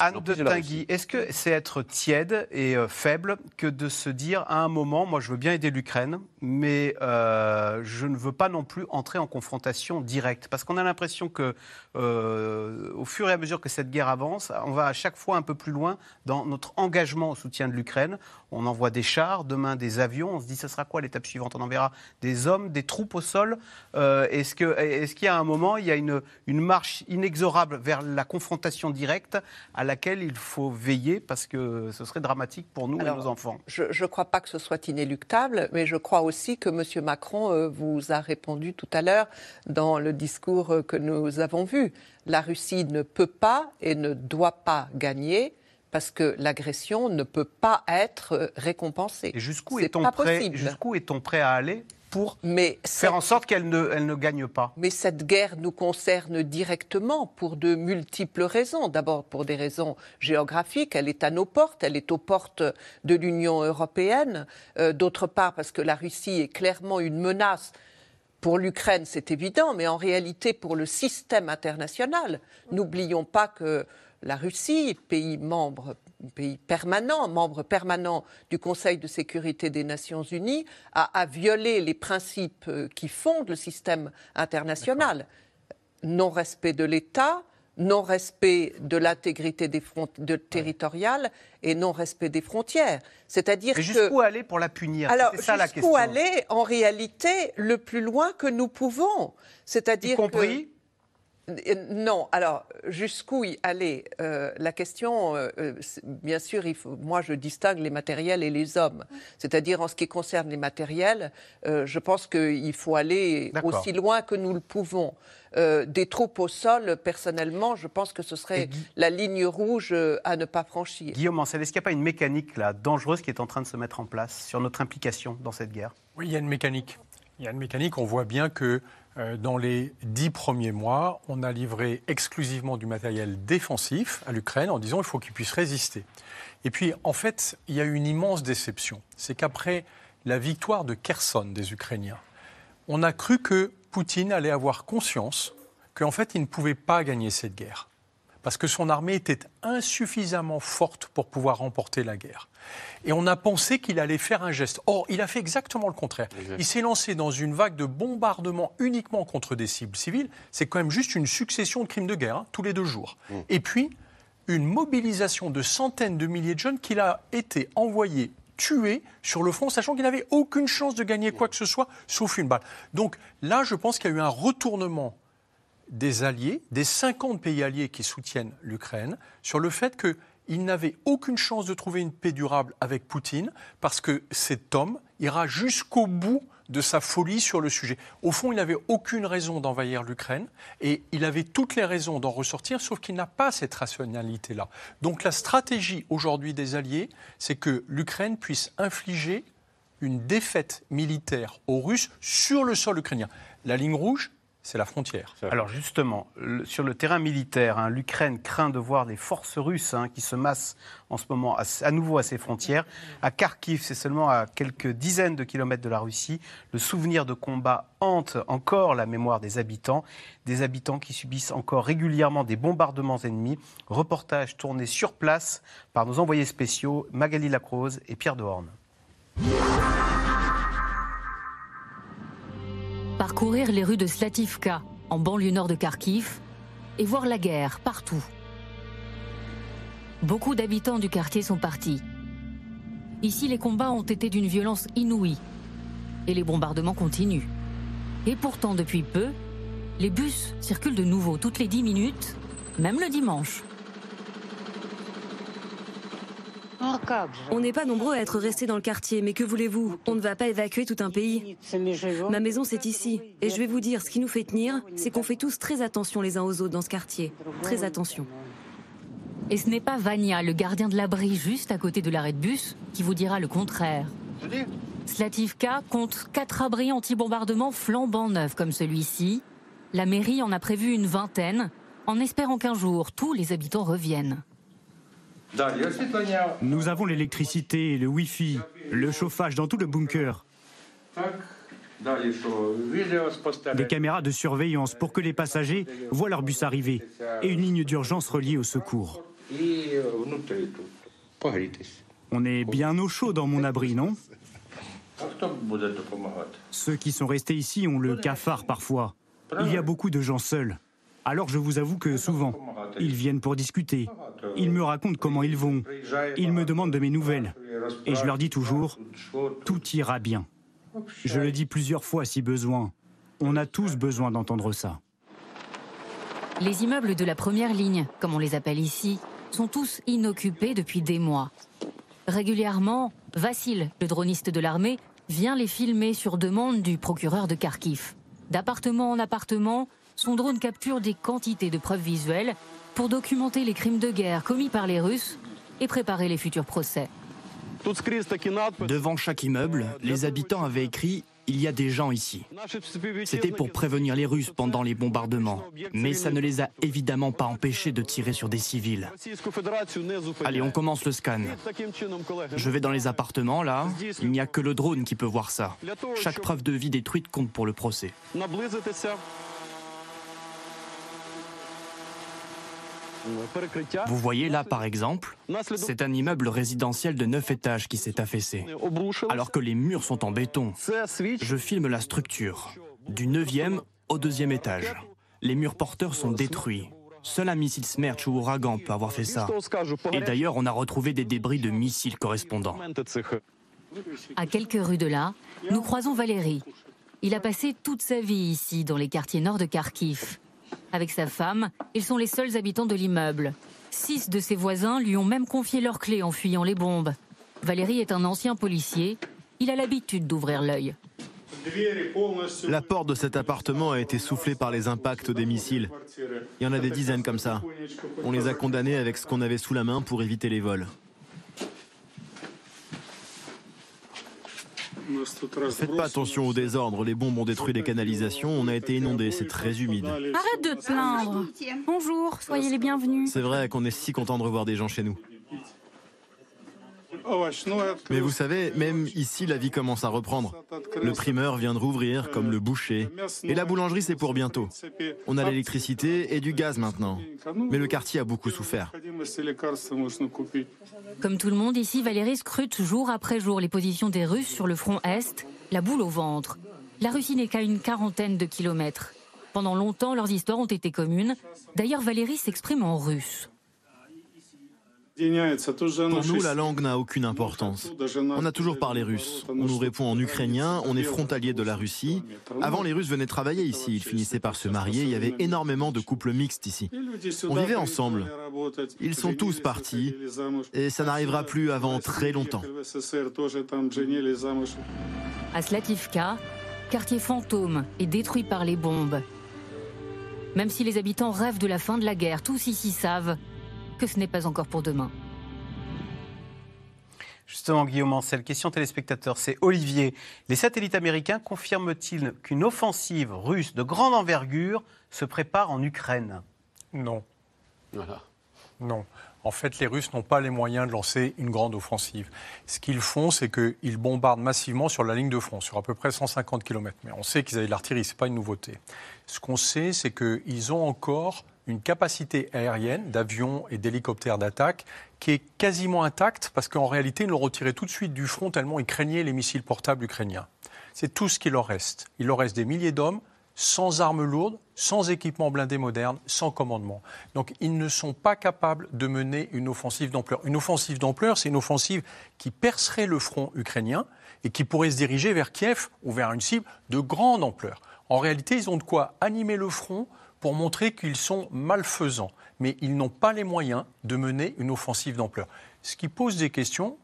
S1: Anne de Tinguy, est-ce que c'est être tiède et euh, faible que de se dire à un moment, moi je veux bien aider l'Ukraine, mais euh, je ne veux pas non plus entrer en confrontation directe? Parce qu'on a l'impression que euh, au fur et à mesure que cette guerre avance, on va à chaque fois un peu plus loin dans notre engagement au soutien de l'Ukraine. On envoie des chars, demain des avions. On se dit, ce sera quoi l'étape suivante? On enverra des hommes, des troupes au sol. Euh, est-ce qu'il est y a un moment, il y a une, une, marche inexorable vers la confrontation directe à laquelle il faut veiller parce que ce serait dramatique pour nous et nos enfants?
S5: Je ne crois pas que ce soit inéluctable, mais je crois aussi que M. Macron euh, vous a répondu tout à l'heure dans le discours que nous avons vu la Russie ne peut pas et ne doit pas gagner parce que l'agression ne peut pas être récompensée.
S1: Et jusqu'où est-on prêt, à aller pour faire en sorte qu'elle ne, elle ne gagne pas?
S5: Mais cette guerre nous concerne directement pour de multiples raisons. D'abord pour des raisons géographiques, elle est à nos portes, elle est aux portes de l'Union européenne. Euh, d'autre part parce que la Russie est clairement une menace pour l'Ukraine, c'est évident, mais en réalité pour le système international. N'oublions pas que la Russie, pays membre, pays permanent, membre permanent du Conseil de sécurité des Nations Unies, a, violé les principes qui fondent le système international. Non-respect de l'État, non-respect de l'intégrité des de territoriale et non-respect des frontières.
S1: C'est-à-dire que... jusqu'où aller pour la punir?
S5: Alors, jusqu'où aller, en réalité, le plus loin que nous pouvons.
S1: C'est-à-dire Y compris
S5: non, alors jusqu'où y aller euh, La question, euh, euh, bien sûr, il faut, moi je distingue les matériels et les hommes. C'est-à-dire en ce qui concerne les matériels, je pense qu'il faut aller aussi loin que nous le pouvons. des troupes au sol, personnellement, je pense que ce serait la ligne rouge à ne pas franchir.
S1: Guillaume Ancel, est-ce qu'il n'y a pas une mécanique là, dangereuse qui est en train de se mettre en place sur notre implication dans cette guerre?
S4: Oui, il y a une mécanique. Il y a une mécanique, on voit bien que euh, dans les dix premiers mois, on a livré exclusivement du matériel défensif à l'Ukraine en disant qu'il faut qu'il puisse résister. Et puis, en fait, il y a eu une immense déception. C'est qu'après la victoire de Kherson des Ukrainiens, on a cru que Poutine allait avoir conscience qu'en fait, il ne pouvait pas gagner cette guerre. Parce que son armée était insuffisamment forte pour pouvoir remporter la guerre. Et on a pensé qu'il allait faire un geste. Or, il a fait exactement le contraire. Il s'est lancé dans une vague de bombardements uniquement contre des cibles civiles. C'est quand même juste une succession de crimes de guerre, hein, tous les deux jours. Mm. Et puis, une mobilisation de centaines de milliers de jeunes qu'il a été envoyé tuer sur le front, sachant qu'il n'avait aucune chance de gagner quoi que ce soit, sauf une balle. Donc là, je pense qu'il y a eu un retournement des alliés, des 50 pays alliés qui soutiennent l'Ukraine, sur le fait que il n'avait aucune chance de trouver une paix durable avec Poutine parce que cet homme ira jusqu'au bout de sa folie sur le sujet. Au fond, il n'avait aucune raison d'envahir l'Ukraine et il avait toutes les raisons d'en ressortir, sauf qu'il n'a pas cette rationalité-là. Donc la stratégie aujourd'hui des Alliés, c'est que l'Ukraine puisse infliger une défaite militaire aux Russes sur le sol ukrainien. La ligne rouge, c'est la frontière.
S1: Alors justement, sur le terrain militaire, hein, l'Ukraine craint de voir des forces russes hein, qui se massent en ce moment à, nouveau à ses frontières. À Kharkiv, c'est seulement à quelques dizaines de kilomètres de la Russie. Le souvenir de combat hante encore la mémoire des habitants, des habitants qui subissent encore régulièrement des bombardements ennemis. Reportage tourné sur place par nos envoyés spéciaux Magali Lacrose et Pierre Dehorne.
S11: Parcourir les rues de Slativka, en banlieue nord de Kharkiv, et voir la guerre partout. Beaucoup d'habitants du quartier sont partis. Ici, les combats ont été d'une violence inouïe, et les bombardements continuent. Et pourtant, depuis peu, les bus circulent de nouveau toutes les 10 minutes, même le dimanche.
S12: On n'est pas nombreux à être restés dans le quartier, mais que voulez-vous On ne va pas évacuer tout un pays. Ma maison, c'est ici. Et je vais vous dire, ce qui nous fait tenir, c'est qu'on fait tous très attention les uns aux autres dans ce quartier. Très attention.
S11: Et ce n'est pas Vania, le gardien de l'abri juste à côté de l'arrêt de bus, qui vous dira le contraire. Slativka compte quatre abris anti-bombardement flambant neufs comme celui-ci. La mairie en a prévu une vingtaine, en espérant qu'un jour tous les habitants reviennent.
S8: Nous avons l'électricité, le Wi-Fi, le chauffage dans tout le bunker. Des caméras de surveillance pour que les passagers voient leur bus arriver et une ligne d'urgence reliée au secours. On est bien au chaud dans mon abri, non? Ceux qui sont restés ici ont le cafard parfois. Il y a beaucoup de gens seuls. Alors je vous avoue que souvent, ils viennent pour discuter. Ils me racontent comment ils vont. Ils me demandent de mes nouvelles. Et je leur dis toujours, tout ira bien. Je le dis plusieurs fois si besoin. On a tous besoin d'entendre ça.
S11: Les immeubles de la première ligne, comme on les appelle ici, sont tous inoccupés depuis des mois. Régulièrement, Vassil, le droniste de l'armée, vient les filmer sur demande du procureur de Kharkiv. D'appartement en appartement, son drone capture des quantités de preuves visuelles pour documenter les crimes de guerre commis par les Russes et préparer les futurs procès.
S13: Devant chaque immeuble, les habitants avaient écrit il y a des gens ici. C'était pour prévenir les Russes pendant les bombardements, mais ça ne les a évidemment pas empêchés de tirer sur des civils. Allez, on commence le scan. Je vais dans les appartements, là. Il n'y a que le drone qui peut voir ça. Chaque preuve de vie détruite compte pour le procès. Vous voyez là, par exemple, c'est un immeuble résidentiel de 9 étages qui s'est affaissé, alors que les murs sont en béton. Je filme la structure, du 9e au deuxième étage. Les murs porteurs sont détruits. Seul un missile Smerch ou Ouragan peut avoir fait ça. Et d'ailleurs, on a retrouvé des débris de missiles correspondants.
S11: À quelques rues de là, nous croisons Valérie. Il a passé toute sa vie ici, dans les quartiers nord de Kharkiv. Avec sa femme, ils sont les seuls habitants de l'immeuble. Six de ses voisins lui ont même confié leurs clés en fuyant les bombes. Valérie est un ancien policier. Il a l'habitude d'ouvrir l'œil.
S14: La porte de cet appartement a été soufflée par les impacts des missiles. Il y en a des dizaines comme ça. On les a condamnés avec ce qu'on avait sous la main pour éviter les vols. Faites pas attention au désordre, les bombes ont détruit les canalisations, on a été inondé, c'est très humide.
S15: Arrête de te plaindre. Bonjour, soyez les bienvenus.
S14: C'est vrai qu'on est si content de revoir des gens chez nous. Mais vous savez, même ici, la vie commence à reprendre. Le primeur vient de rouvrir, comme le boucher. Et la boulangerie, c'est pour bientôt. On a l'électricité et du gaz maintenant. Mais le quartier a beaucoup souffert.
S6: Comme tout le monde ici, Valérie scrute jour après jour les positions des Russes sur le front Est, la boule au ventre. La Russie n'est qu'à une quarantaine de kilomètres. Pendant longtemps, leurs histoires ont été communes. D'ailleurs, Valérie s'exprime en russe.
S14: Pour nous, la langue n'a aucune importance. On a toujours parlé russe. On nous répond en ukrainien, on est frontalier de la Russie. Avant, les Russes venaient travailler ici, ils finissaient par se marier, il y avait énormément de couples mixtes ici. On vivait ensemble. Ils sont tous partis et ça n'arrivera plus avant très longtemps.
S6: À Slativka, quartier fantôme et détruit par les bombes. Même si les habitants rêvent de la fin de la guerre, tous ici savent que ce n'est pas encore pour demain.
S1: Justement, Guillaume Ancel, question téléspectateur, c'est Olivier. Les satellites américains confirment-ils qu'une offensive russe de grande envergure se prépare en Ukraine?
S4: Non. Voilà. Non. En fait, les Russes n'ont pas les moyens de lancer une grande offensive. Ce qu'ils font, c'est qu'ils bombardent massivement sur la ligne de front, sur à peu près 150 km. Mais on sait qu'ils avaient de l'artillerie, ce n'est pas une nouveauté. Ce qu'on sait, c'est qu'ils ont encore une capacité aérienne d'avions et d'hélicoptères d'attaque qui est quasiment intacte parce qu'en réalité, ils l'ont retiré tout de suite du front tellement ils craignaient les missiles portables ukrainiens. C'est tout ce qu'il leur reste. Il leur reste des milliers d'hommes sans armes lourdes, sans équipement blindé moderne, sans commandement. Donc ils ne sont pas capables de mener une offensive d'ampleur. Une offensive d'ampleur, c'est une offensive qui percerait le front ukrainien et qui pourrait se diriger vers Kiev ou vers une cible de grande ampleur. En réalité, ils ont de quoi animer le front pour montrer qu'ils sont malfaisants, mais ils n'ont pas les moyens de mener une offensive d'ampleur. Ce qui pose des questions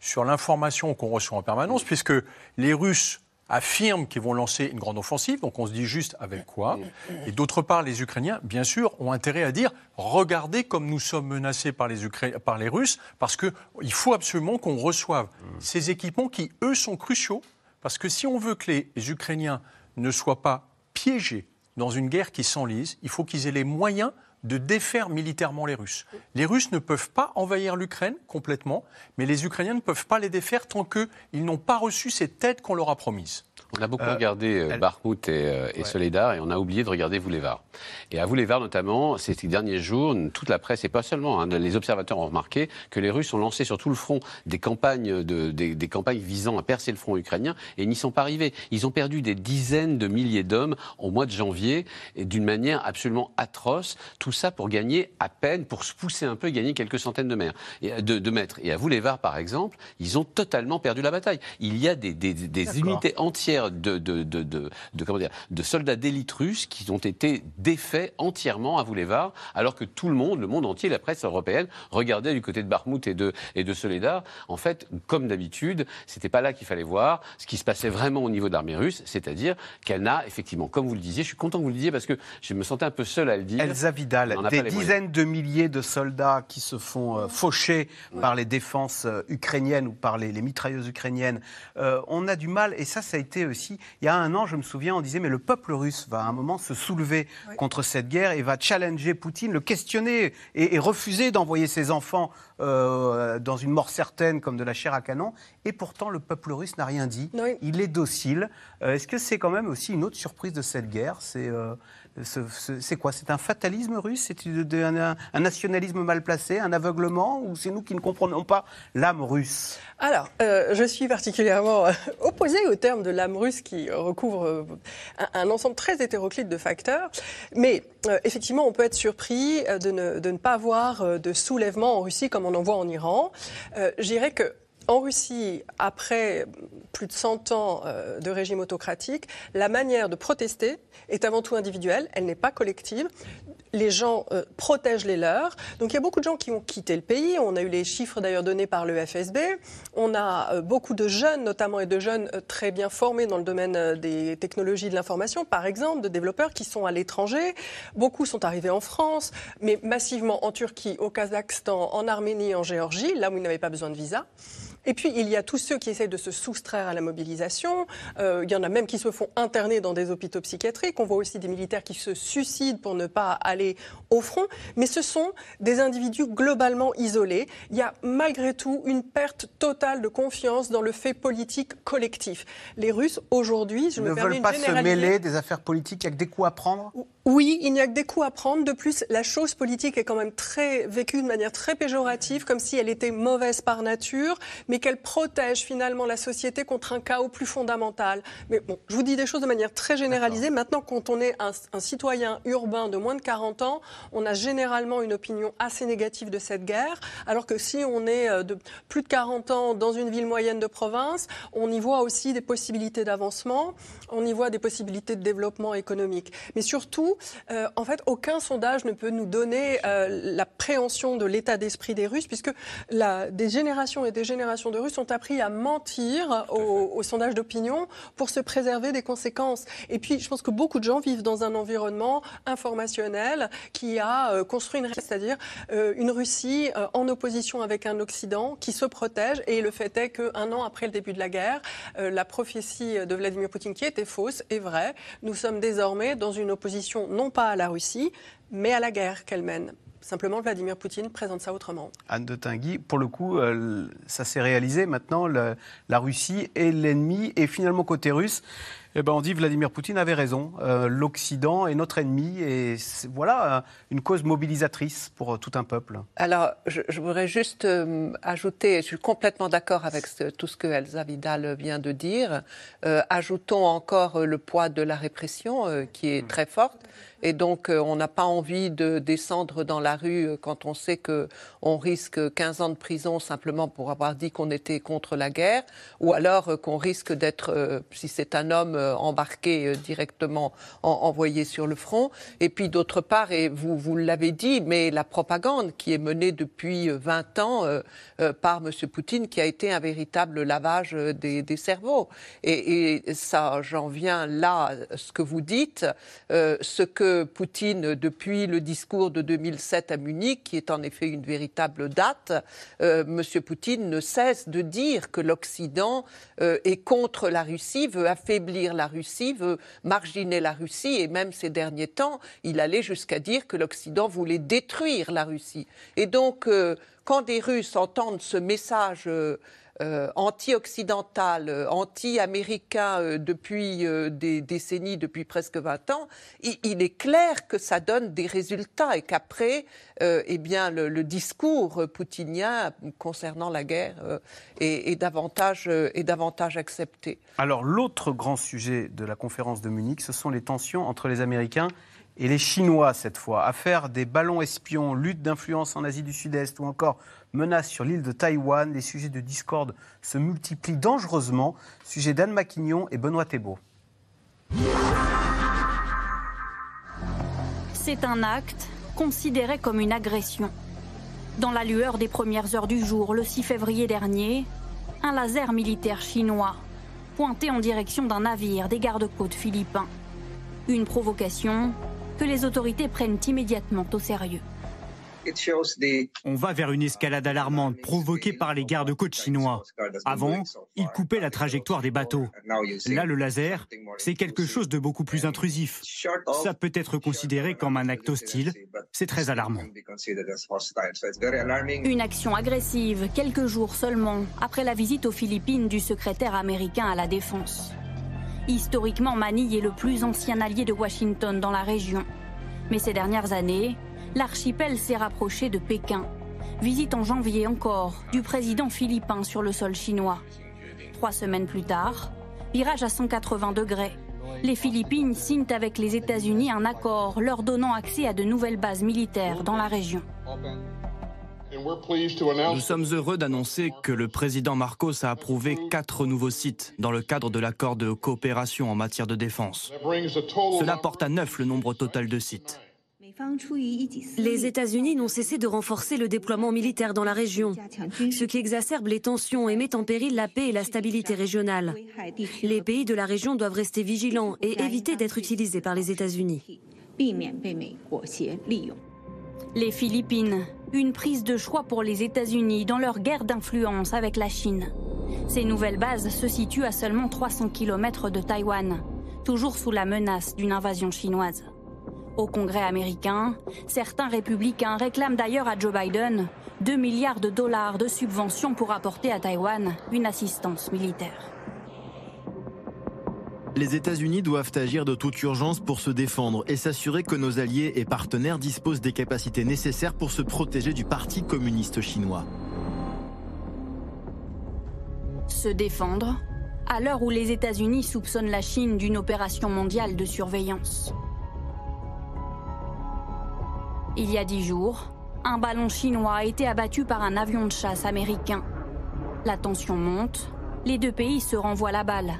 S4: sur l'information qu'on reçoit en permanence, puisque les Russes affirment qu'ils vont lancer une grande offensive, donc on se dit juste avec quoi. Et d'autre part, les Ukrainiens, bien sûr, ont intérêt à dire regardez comme nous sommes menacés par les, Russes, parce qu'il faut absolument qu'on reçoive ces équipements qui, eux, sont cruciaux, parce que si on veut que les Ukrainiens ne soient pas piégés dans une guerre qui s'enlise, il faut qu'ils aient les moyens de défaire militairement les Russes. Les Russes ne peuvent pas envahir l'Ukraine complètement, mais les Ukrainiens ne peuvent pas les défaire tant qu'ils n'ont pas reçu cette aide qu'on leur a promise.
S3: On a beaucoup euh, regardé euh, Barhout et, euh, et Soledar et on a oublié de regarder Voulevar. Et à Voulevar notamment, ces derniers jours, toute la presse et pas seulement, hein, les observateurs ont remarqué que les Russes ont lancé sur tout le front des campagnes, de, des, des, campagnes visant à percer le front ukrainien et n'y sont pas arrivés. Ils ont perdu des dizaines de milliers d'hommes au mois de janvier et d'une manière absolument atroce. Tout ça pour gagner à peine, pour se pousser un peu, gagner quelques centaines de, mètres. Et, de, de mètres. Et à Voulevar, par exemple, ils ont totalement perdu la bataille. Il y a des, des, des unités entières de, de, de, comment dire, de soldats d'élite russes qui ont été défaits entièrement à Voulevar, alors que tout le monde, le monde entier, la presse européenne, regardait du côté de Barmouth et de, et de Soledar. En fait, comme d'habitude, c'était pas là qu'il fallait voir ce qui se passait vraiment au niveau de l'armée russe, c'est-à-dire qu'elle n'a effectivement, comme vous le disiez, je suis content que vous le disiez parce que je me sentais un peu seul à le dire.
S1: Elsa Vidal, des dizaines de milliers de soldats qui se font euh, faucher par les défenses euh, ukrainiennes ou par les, mitrailleuses ukrainiennes. Euh, on a du mal, et ça, ça a été aussi, il y a un an, je me souviens, on disait, mais le peuple russe va à un moment se soulever contre cette guerre et va challenger Poutine, le questionner et, refuser d'envoyer ses enfants euh, dans une mort certaine comme de la chair à canon. Et pourtant, le peuple russe n'a rien dit. Il est docile. Euh, est-ce que c'est quand même aussi une autre surprise de cette guerre? C'est euh, c'est quoi? C'est un fatalisme russe? C'est un, nationalisme mal placé? Un aveuglement? Ou c'est nous qui ne comprenons pas l'âme russe?
S2: Alors, euh, je suis particulièrement euh, opposée au terme de l'âme russe qui recouvre euh, un, ensemble très hétéroclite de facteurs. Mais effectivement, on peut être surpris de ne, pas voir de soulèvement en Russie comme on en voit en Iran. que en Russie, après plus de 100 ans euh, de régime autocratique, la manière de protester est avant tout individuelle, elle n'est pas collective. Les gens euh, protègent les leurs. Donc il y a beaucoup de gens qui ont quitté le pays. On a eu les chiffres d'ailleurs donnés par le FSB. On a euh, beaucoup de jeunes, notamment et de jeunes très bien formés dans le domaine des technologies de l'information, par exemple, de développeurs qui sont à l'étranger. Beaucoup sont arrivés en France, mais massivement en Turquie, au Kazakhstan, en Arménie, en Géorgie, là où ils n'avaient pas besoin de visa. Et puis, il y a tous ceux qui essayent de se soustraire à la mobilisation. Euh, il y en a même qui se font interner dans des hôpitaux psychiatriques. On voit aussi des militaires qui se suicident pour ne pas aller au front. Mais ce sont des individus globalement isolés. Il y a malgré tout une perte totale de confiance dans le fait politique collectif. Les Russes, aujourd'hui, je
S1: ne
S2: me
S1: veulent pas se mêler des affaires politiques. Il n'y a que des coups à prendre
S2: Oui, il n'y a que des coups à prendre. De plus, la chose politique est quand même très vécue de manière très péjorative, comme si elle était mauvaise par nature mais qu'elle protège finalement la société contre un chaos plus fondamental. Mais bon, je vous dis des choses de manière très généralisée. Maintenant, quand on est un, citoyen urbain de moins de 40 ans, on a généralement une opinion assez négative de cette guerre, alors que si on est euh, de plus de 40 ans dans une ville moyenne de province, on y voit aussi des possibilités d'avancement, on y voit des possibilités de développement économique. Mais surtout, euh, en fait, aucun sondage ne peut nous donner euh, la préhension de l'état d'esprit des Russes, puisque la, des générations et des générations de Russes ont appris à mentir au, sondage d'opinion pour se préserver des conséquences. Et puis, je pense que beaucoup de gens vivent dans un environnement informationnel qui a euh, construit une, c'est-à-dire euh, une Russie euh, en opposition avec un Occident qui se protège. Et le fait est qu'un an après le début de la guerre, la prophétie de Vladimir Poutine, qui était fausse, est vraie. Nous sommes désormais dans une opposition non pas à la Russie, mais à la guerre qu'elle mène. Simplement, Vladimir Poutine présente ça autrement.
S1: Anne de Tinguy, pour le coup, euh, ça s'est réalisé. Maintenant, la Russie est l'ennemi. Et finalement, côté russe, eh ben, on dit Vladimir Poutine avait raison. Euh, L'Occident est notre ennemi. Et voilà une cause mobilisatrice pour euh, tout un peuple.
S5: Alors, je, voudrais juste ajouter, je suis complètement d'accord avec tout ce que Elsa Vidal vient de dire. ajoutons encore le poids de la répression qui est hmm. très forte. Et donc, euh, on n'a pas envie de descendre dans la rue euh, quand on sait qu'on risque 15 ans de prison simplement pour avoir dit qu'on était contre la guerre, ou alors euh, qu'on risque d'être, si c'est un homme, embarqué directement, envoyé sur le front. Et puis, d'autre part, et vous, l'avez dit, mais la propagande qui est menée depuis 20 ans par M. Poutine, qui a été un véritable lavage des, cerveaux. Et, et ça, j'en viens là, ce que vous dites, ce que Poutine, depuis le discours de 2007 à Munich, qui est en effet une véritable date, euh, M. Poutine ne cesse de dire que l'Occident euh, est contre la Russie, veut affaiblir la Russie, veut marginer la Russie, et même ces derniers temps, il allait jusqu'à dire que l'Occident voulait détruire la Russie. Et donc, euh, quand des Russes entendent ce message euh, anti-occidental, euh, anti-américain euh, depuis des décennies, depuis presque 20 ans, il, est clair que ça donne des résultats et qu'après, eh bien, le, discours poutinien concernant la guerre est, davantage, est davantage accepté.
S1: Alors, l'autre grand sujet de la conférence de Munich, ce sont les tensions entre les Américains et les Chinois cette fois. Affaire des ballons espions, lutte d'influence en Asie du Sud-Est ou encore menace sur l'île de Taïwan, les sujets de discorde se multiplient dangereusement. Sujet d'Anne Maquignon et Benoît Thébault.
S15: C'est un acte considéré comme une agression. Dans la lueur des premières heures du jour, le 6 février dernier, un laser militaire chinois pointé en direction d'un navire des gardes-côtes philippins. Une provocation que les autorités prennent immédiatement au sérieux.
S8: On va vers une escalade alarmante provoquée par les gardes-côtes chinois. Avant, ils coupaient la trajectoire des bateaux. Là, le laser, c'est quelque chose de beaucoup plus intrusif. Ça peut être considéré comme un acte hostile. C'est très alarmant.
S15: Une action agressive, quelques jours seulement après la visite aux Philippines du secrétaire américain à la Défense. Historiquement, Manille est le plus ancien allié de Washington dans la région. Mais ces dernières années, l'archipel s'est rapproché de Pékin. Visite en janvier encore du président philippin sur le sol chinois. Trois semaines plus tard, virage à 180 degrés. Les Philippines signent avec les États-Unis un accord leur donnant accès à de nouvelles bases militaires dans la région.
S13: Nous sommes heureux d'annoncer que le président Marcos a approuvé quatre nouveaux sites dans le cadre de l'accord de coopération en matière de défense. Cela porte à neuf le nombre total de sites.
S12: Les États-Unis n'ont cessé de renforcer le déploiement militaire dans la région, ce qui exacerbe les tensions et met en péril la paix et la stabilité régionale. Les pays de la région doivent rester vigilants et éviter d'être utilisés par les États-Unis.
S15: Les Philippines, une prise de choix pour les États-Unis dans leur guerre d'influence avec la Chine. Ces nouvelles bases se situent à seulement 300 km de Taïwan, toujours sous la menace d'une invasion chinoise. Au Congrès américain, certains républicains réclament d'ailleurs à Joe Biden 2 milliards de dollars de subventions pour apporter à Taïwan une assistance militaire.
S14: Les États-Unis doivent agir de toute urgence pour se défendre et s'assurer que nos alliés et partenaires disposent des capacités nécessaires pour se protéger du Parti communiste chinois.
S15: Se défendre à l'heure où les États-Unis soupçonnent la Chine d'une opération mondiale de surveillance. Il y a dix jours, un ballon chinois a été abattu par un avion de chasse américain. La tension monte, les deux pays se renvoient la balle.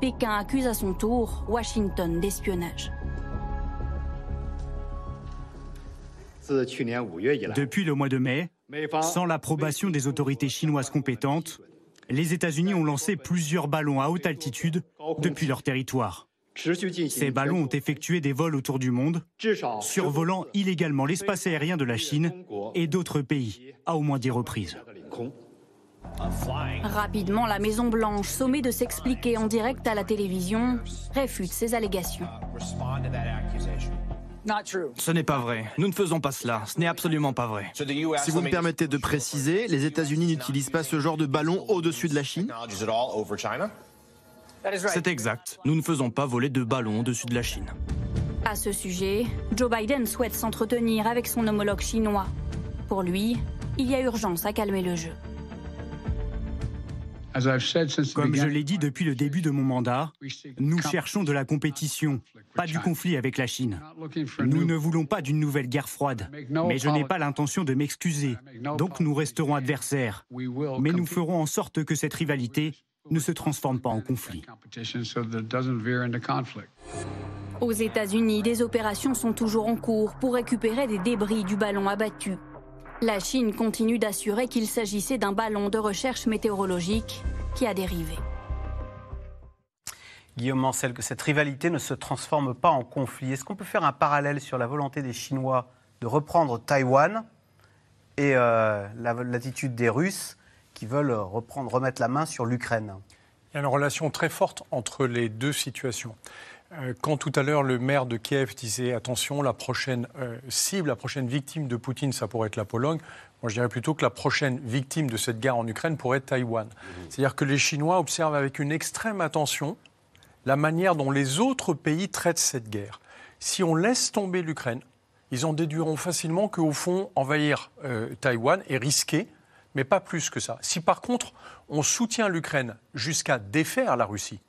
S15: Pékin accuse à son tour Washington d'espionnage.
S8: Depuis le mois de mai, sans l'approbation des autorités chinoises compétentes, les États-Unis ont lancé plusieurs ballons à haute altitude depuis leur territoire. Ces ballons ont effectué des vols autour du monde, survolant illégalement l'espace aérien de la Chine et d'autres pays, à au moins dix reprises.
S15: Rapidement, la Maison-Blanche, sommée de s'expliquer en direct à la télévision, réfute ces allégations.
S13: Ce n'est pas vrai. Nous ne faisons pas cela. Ce n'est absolument pas vrai.
S14: Si vous me permettez de préciser, les États-Unis n'utilisent pas ce genre de ballon au-dessus de la Chine
S13: C'est exact. Nous ne faisons pas voler de ballons au-dessus de la Chine.
S15: À ce sujet, Joe Biden souhaite s'entretenir avec son homologue chinois. Pour lui, il y a urgence à calmer le jeu.
S8: Comme je l'ai dit depuis le début de mon mandat, nous cherchons de la compétition, pas du conflit avec la Chine. Nous ne voulons pas d'une nouvelle guerre froide, mais je n'ai pas l'intention de m'excuser, donc nous resterons adversaires. Mais nous ferons en sorte que cette rivalité ne se transforme pas en conflit.
S15: Aux États-Unis, des opérations sont toujours en cours pour récupérer des débris du ballon abattu. La Chine continue d'assurer qu'il s'agissait d'un ballon de recherche météorologique qui a dérivé.
S1: Guillaume Mancel, que cette rivalité ne se transforme pas en conflit. Est-ce qu'on peut faire un parallèle sur la volonté des Chinois de reprendre Taïwan et euh, l'attitude des Russes qui veulent reprendre, remettre la main sur l'Ukraine
S4: Il y a une relation très forte entre les deux situations. Euh, quand tout à l'heure le maire de Kiev disait attention, la prochaine euh, cible, la prochaine victime de Poutine, ça pourrait être la Pologne, moi je dirais plutôt que la prochaine victime de cette guerre en Ukraine pourrait être Taïwan. Mmh. C'est-à-dire que les Chinois observent avec une extrême attention la manière dont les autres pays traitent cette guerre. Si on laisse tomber l'Ukraine, ils en déduiront facilement qu'au fond, envahir euh, Taïwan est risqué, mais pas plus que ça. Si par contre on soutient l'Ukraine jusqu'à défaire la Russie,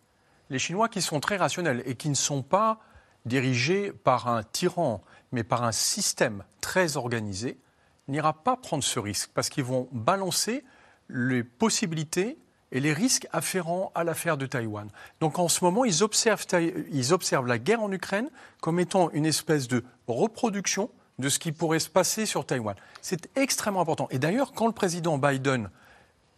S4: les Chinois qui sont très rationnels et qui ne sont pas dirigés par un tyran, mais par un système très organisé, n'ira pas prendre ce risque parce qu'ils vont balancer les possibilités et les risques afférents à l'affaire de Taïwan. Donc en ce moment, ils observent, ils observent la guerre en Ukraine comme étant une espèce de reproduction de ce qui pourrait se passer sur Taïwan. C'est extrêmement important. Et d'ailleurs, quand le président Biden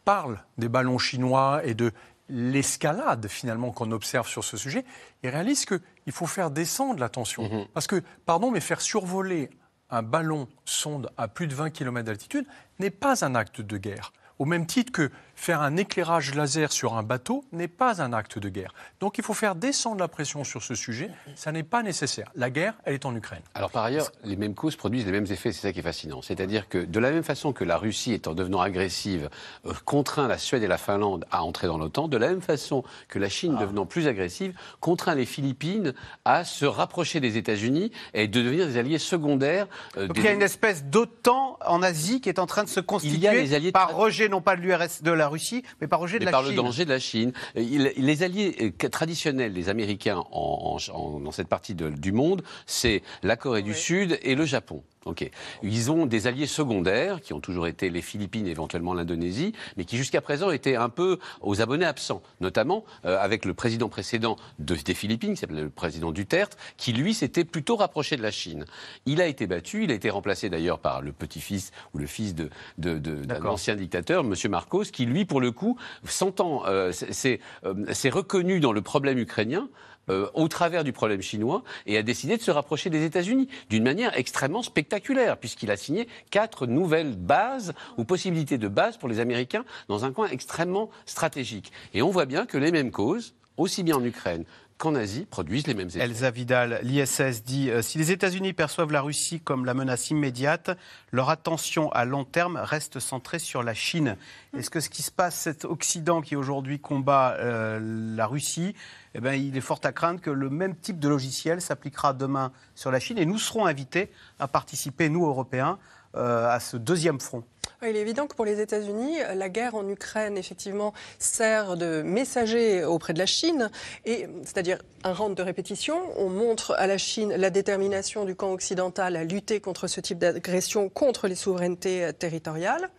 S4: parle des ballons chinois et de l'escalade finalement qu'on observe sur ce sujet, il réalise qu'il faut faire descendre la tension. Mhm. Parce que, pardon, mais faire survoler un ballon sonde à plus de 20 km d'altitude n'est pas un acte de guerre. Au même titre que faire un éclairage laser sur un bateau n'est pas un acte de guerre. Donc il faut faire descendre la pression sur ce sujet. Ça n'est pas nécessaire. La guerre, elle est en Ukraine.
S3: Alors par ailleurs, les mêmes causes produisent les mêmes effets. C'est ça qui est fascinant. C'est-à-dire que de la même façon que la Russie, est en devenant agressive, euh, contraint la Suède et la Finlande à entrer dans l'OTAN, de la même façon que la Chine, devenant plus agressive, contraint les Philippines à se rapprocher des États-Unis et de devenir des alliés secondaires.
S1: Euh, Donc il y a une espèce d'OTAN en Asie qui est en train de se constituer par rejet non pas de l'URSS, de la Russie, mais par rejet de la
S3: par
S1: Chine.
S3: le danger de la Chine. les alliés euh, traditionnels des Américains dans cette partie du monde, c'est la Corée du Sud et le Japon. Ok. Ils ont des alliés secondaires qui ont toujours été les Philippines, éventuellement l'Indonésie, mais qui jusqu'à présent étaient un peu aux abonnés absents, notamment euh, avec le président précédent des Philippines, qui s'appelait le président Duterte, qui lui s'était plutôt rapproché de la Chine. Il a été battu, il a été remplacé d'ailleurs par le petit-fils ou le fils de, de, d'un ancien dictateur, M. Marcos, qui lui, pour le coup, s'entend, euh, c'est, euh, reconnu dans le problème ukrainien euh, au travers du problème chinois et a décidé de se rapprocher des États-Unis d'une manière extrêmement spectaculaire, puisqu'il a signé quatre nouvelles bases ou possibilités de bases pour les Américains dans un coin extrêmement stratégique. Et on voit bien que les mêmes causes, aussi bien en Ukraine qu'en Asie produisent les mêmes effets.
S1: Elsa Vidal, l'ISS dit euh, si les États-Unis perçoivent la Russie comme la menace immédiate, leur attention à long terme reste centrée sur la Chine. Est-ce que ce qui se passe, cet Occident qui aujourd'hui combat euh, la Russie, eh ben, il est fort à craindre que le même type de logiciel s'appliquera demain sur la Chine? Et nous serons invités à participer, nous Européens, euh, à ce deuxième front
S2: il est évident que pour les États-Unis, la guerre en Ukraine, effectivement, sert de messager auprès de la Chine, et c'est-à-dire un round de répétition. On montre à la Chine la détermination du camp occidental à lutter contre ce type d'agression, contre les souverainetés euh, territoriales.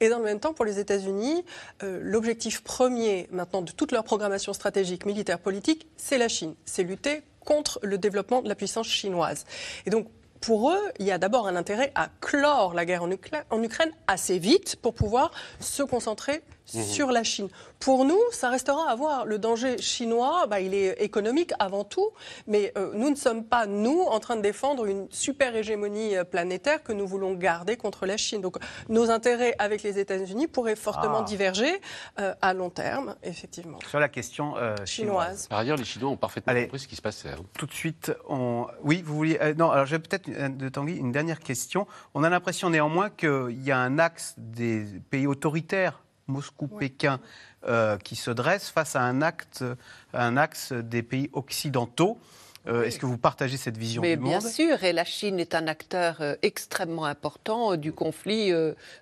S2: Et dans le même temps, pour les États-Unis, euh, l'objectif premier maintenant de toute leur programmation stratégique, militaire, politique, c'est la Chine. C'est lutter contre le développement de la puissance chinoise. Et donc, pour eux, il y a d'abord un intérêt à clore la guerre en, Ukraine assez vite pour pouvoir se concentrer Mhm. sur la Chine. Pour nous, ça restera à voir. Le danger chinois, bah, il est économique avant tout, mais euh, nous ne sommes pas, nous, en train de défendre une super hégémonie euh, planétaire que nous voulons garder contre la Chine. Donc nos intérêts avec les États-Unis pourraient fortement ah. diverger euh, à long terme, effectivement.
S1: Sur la question chinoise.
S3: Par ailleurs, les Chinois ont parfaitement compris ce qui se passait. Hein.
S1: Tout de suite, on... oui, vous vouliez... non, alors j'ai peut-être de Tanguy une dernière question. On a l'impression néanmoins qu'il y a un axe des pays autoritaires Moscou-Pékin euh, qui se dresse face à un, acte, un axe des pays occidentaux. Euh, est-ce que vous partagez cette vision
S5: Mais
S1: du
S5: bien sûr, et la Chine est un acteur euh, extrêmement important du conflit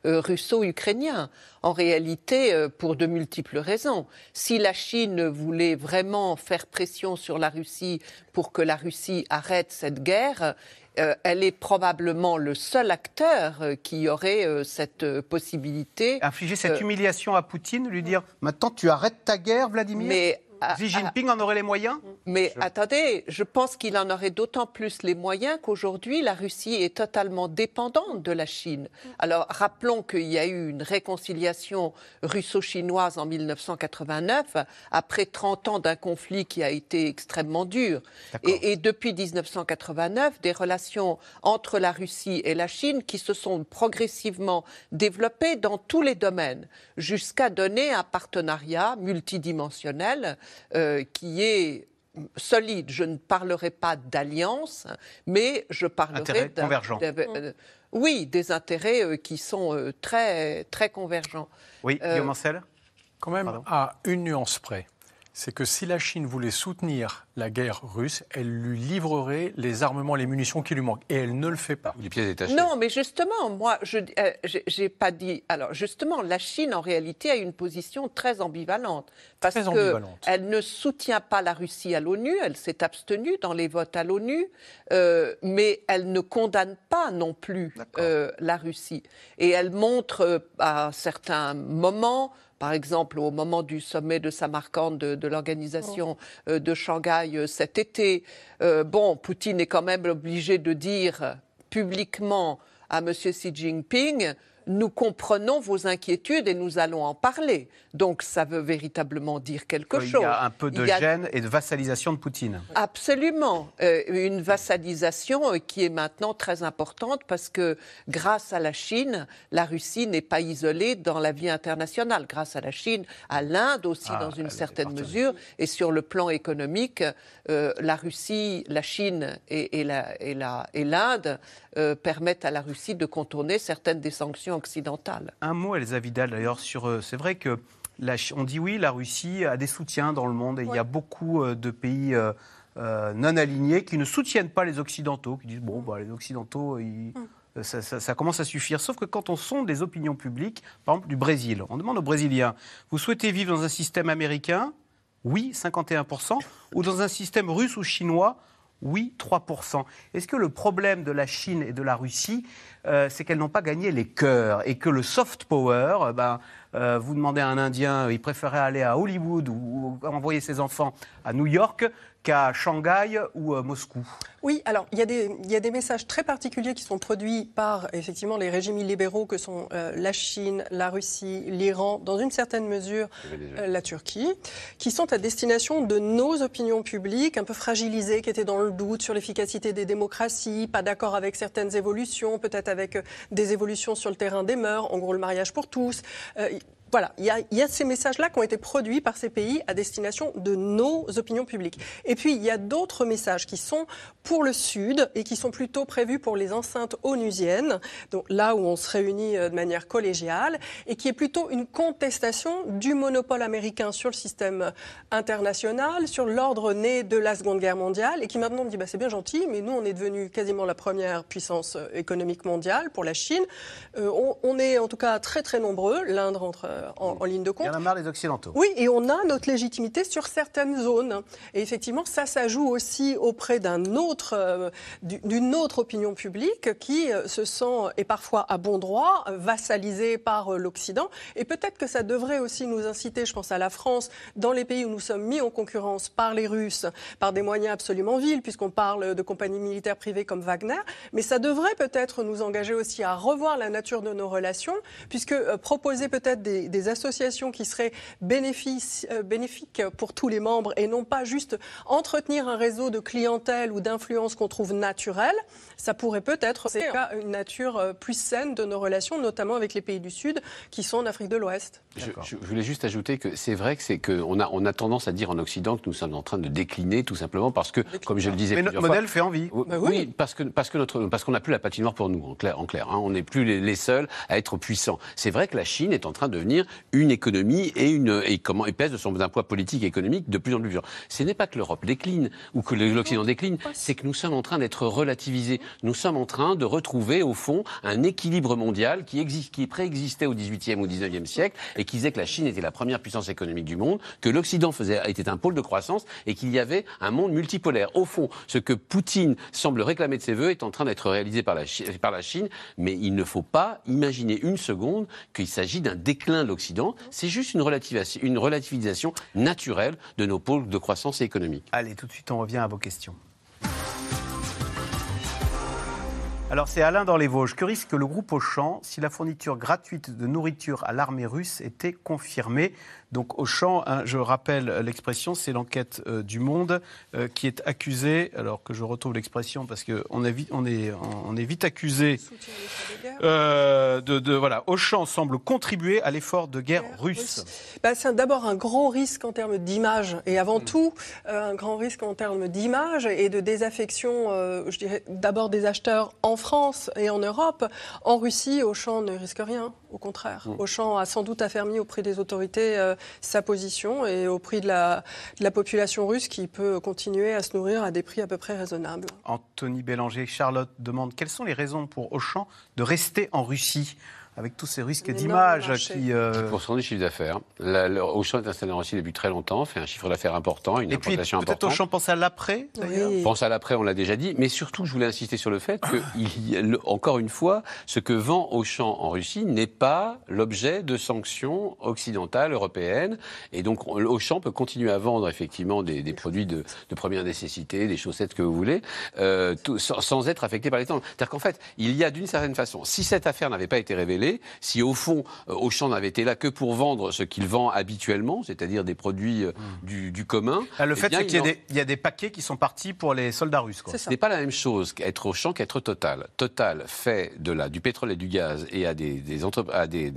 S5: russo-ukrainien. En réalité, pour de multiples raisons. Si la Chine voulait vraiment faire pression sur la Russie pour que la Russie arrête cette guerre, euh, elle est probablement le seul acteur euh, qui aurait euh, cette possibilité.
S1: Infliger cette humiliation à Poutine, lui dire maintenant tu arrêtes ta guerre, Vladimir? Xi Jinping en aurait les moyens?
S5: Mais attendez, je pense qu'il en aurait d'autant plus les moyens qu'aujourd'hui, la Russie est totalement dépendante de la Chine. Alors, rappelons qu'il y a eu une réconciliation russo-chinoise en 1989, après 30 ans d'un conflit qui a été extrêmement dur. Et, et, depuis 1989, des relations entre la Russie et la Chine qui se sont progressivement développées dans tous les domaines, jusqu'à donner un partenariat multidimensionnel euh, qui est solide. Je ne parlerai pas d'alliance, mais je parlerai
S1: convergents.
S5: Euh, oui, des intérêts euh, qui sont très, très convergents.
S1: Oui, Guillaume Ancel?
S4: Quand même, à une nuance près c'est que si la Chine voulait soutenir la guerre russe, elle lui livrerait les armements, les munitions qui lui manquent. Et elle ne le fait pas.
S3: Les pièces détachées.
S5: Non, mais justement, moi, je n'ai euh, pas dit. Alors, justement, la Chine, en réalité, a une position très ambivalente. Parce qu'elle ne soutient pas la Russie à l'ONU, elle s'est abstenue dans les votes à l'ONU, euh, mais elle ne condamne pas non plus euh, la Russie. Et elle montre à certains moments par exemple, au moment du sommet de Samarkand de, l'organisation euh, de Shanghai euh, cet été, euh, bon, Poutine est quand même obligé de dire publiquement à M. Xi Jinping nous comprenons vos inquiétudes et nous allons en parler. Donc ça veut véritablement dire quelque chose. Il
S1: y a un peu de gêne et de vassalisation de Poutine.
S5: Absolument. Euh, une vassalisation euh, qui est maintenant très importante parce que grâce à la Chine, la Russie n'est pas isolée dans la vie internationale. Grâce à la Chine, à l'Inde aussi ah, dans une certaine mesure. Et sur le plan économique, euh, la Russie, la Chine et, et l'Inde permettent à la Russie de contourner certaines des sanctions occidentale.
S1: Un mot, Elsa Vidal, d'ailleurs, sur. Euh, c'est vrai que on dit oui, la Russie a des soutiens dans le monde et il y a beaucoup euh, de pays euh, non alignés qui ne soutiennent pas les Occidentaux, qui disent bon, bah, les Occidentaux, mm. ça, commence à suffire. Sauf que quand on sonde les opinions publiques, par exemple du Brésil, on demande aux Brésiliens vous souhaitez vivre dans un système américain? Oui, 51%, ou dans un système russe ou chinois oui, 3%. Est-ce que le problème de la Chine et de la Russie, euh, c'est qu'elles n'ont pas gagné les cœurs et que le soft power, euh, ben, vous demandez à un Indien, il préférait aller à Hollywood ou envoyer ses enfants à New York qu'à Shanghai ou à Moscou.
S2: Oui, alors il y, a des, il y, a des, messages très particuliers qui sont produits par effectivement les régimes illibéraux que sont euh, la Chine, la Russie, l'Iran, dans une certaine mesure euh, la Turquie, qui sont à destination de nos opinions publiques un peu fragilisées, qui étaient dans le doute sur l'efficacité des démocraties, pas d'accord avec certaines évolutions, peut-être avec euh, des évolutions sur le terrain des mœurs, en gros le mariage pour tous. Voilà, il y, a, ces messages-là qui ont été produits par ces pays à destination de nos opinions publiques. Et puis, il y a d'autres messages qui sont pour le Sud et qui sont plutôt prévus pour les enceintes onusiennes, donc là où on se réunit euh, de manière collégiale, et qui est plutôt une contestation du monopole américain sur le système international, sur l'ordre né de la Seconde Guerre mondiale, et qui maintenant dit bah, c'est bien gentil, mais nous, on est devenu quasiment la première puissance euh, économique mondiale pour la Chine. Euh, on, on, est en tout cas très très nombreux, l'Inde rentre euh, en, ligne de compte.
S1: Il y en a marre les Occidentaux.
S2: Oui, et on a notre légitimité sur certaines zones. Et effectivement, ça, ça joue aussi auprès d'un autre, euh, d'une autre opinion publique qui euh, se sent, et parfois à bon droit, vassalisée par l'Occident. Et peut-être que ça devrait aussi nous inciter, je pense à la France, dans les pays où nous sommes mis en concurrence par les Russes, par des moyens absolument vils, puisqu'on parle de compagnies militaires privées comme Wagner. Mais ça devrait peut-être nous engager aussi à revoir la nature de nos relations, puisque proposer peut-être des, des associations qui seraient euh, bénéfiques pour tous les membres et non pas juste entretenir un réseau de clientèle ou d'influence qu'on trouve naturel, ça pourrait peut-être c'est une nature euh, plus saine de nos relations, notamment avec les pays du Sud qui sont en Afrique de l'Ouest.
S3: Je, voulais juste ajouter que c'est vrai que c'est qu'on a, on a tendance à dire en Occident que nous sommes en train de décliner tout simplement parce que, comme je le disais
S1: Mais notre modèle fait envie.
S3: Oui, bah oui, parce que parce que notre parce qu'on n'a plus la patinoire pour nous en clair. En clair hein. on n'est plus les, les, seuls à être puissants. C'est vrai que la Chine est en train de devenir une économie et, une, et comment pèse de son poids politique et économique de plus en plus fort. Ce n'est pas que l'Europe décline ou que l'Occident décline, c'est que nous sommes en train d'être relativisés. Nous sommes en train de retrouver, au fond, un équilibre mondial qui, existe, qui préexistait au XVIIIe ou XIXe siècle et qui disait que la Chine était la première puissance économique du monde, que l'Occident était un pôle de croissance et qu'il y avait un monde multipolaire. Au fond, ce que Poutine semble réclamer de ses voeux est en train d'être réalisé par la, par la Chine, mais il ne faut pas imaginer une seconde qu'il s'agit d'un déclin de c'est juste une une relativisation naturelle de nos pôles de croissance économique.
S1: Allez, tout de suite, on revient à vos questions. Alors c'est Alain dans les Vosges. Que risque le groupe Auchan si la fourniture gratuite de nourriture à l'armée russe était confirmée? Donc Auchan, hein, je rappelle l'expression, c'est l'enquête euh, du Monde euh, qui est accusée, alors que je retrouve l'expression parce qu'on est, on est, on est vite accusé euh, de, de, voilà, Auchan semble contribuer à l'effort de guerre, russe.
S2: Bah, c'est d'abord un grand risque en termes d'image et avant mm. tout un grand risque en termes d'image et de désaffection, je dirais d'abord des acheteurs en France et en Europe. En Russie, Auchan ne risque rien, au contraire. Mm. Auchan a sans doute affermi auprès des autorités sa position et au prix de la, la, population russe qui peut continuer à se nourrir à des prix à peu près raisonnables.
S1: Anthony Bélanger, Charlotte demande quelles sont les raisons pour Auchan de rester en Russie? Avec tous ces risques d'image qui.
S3: Euh... Pour son chiffre d'affaires. Auchan est installé en Russie depuis très longtemps, fait un chiffre d'affaires important, une
S1: Et puis, Peut-être Auchan pense à l'après,
S3: oui. Pense à l'après, on l'a déjà dit, mais surtout, je voulais insister sur le fait que, il, encore une fois, ce que vend Auchan en Russie n'est pas l'objet de sanctions occidentales, européennes, et donc Auchan peut continuer à vendre effectivement des, des produits de, de, première nécessité, des chaussettes que vous voulez, euh, tout, sans, sans, être affecté par les temps. C'est-à-dire qu'en fait, il y a d'une certaine façon, si cette affaire n'avait pas été révélée, si au fond euh, Auchan n'avait été là que pour vendre ce qu'il vend habituellement, c'est-à-dire des produits euh, hmm. du, commun.
S1: Ah, le eh fait, c'est qu'il y, a des paquets qui sont partis pour les soldats russes.
S3: Ce n'est pas la même chose qu'être Auchan qu'être Total. Total fait de la, du pétrole et du gaz et a des, des, à des,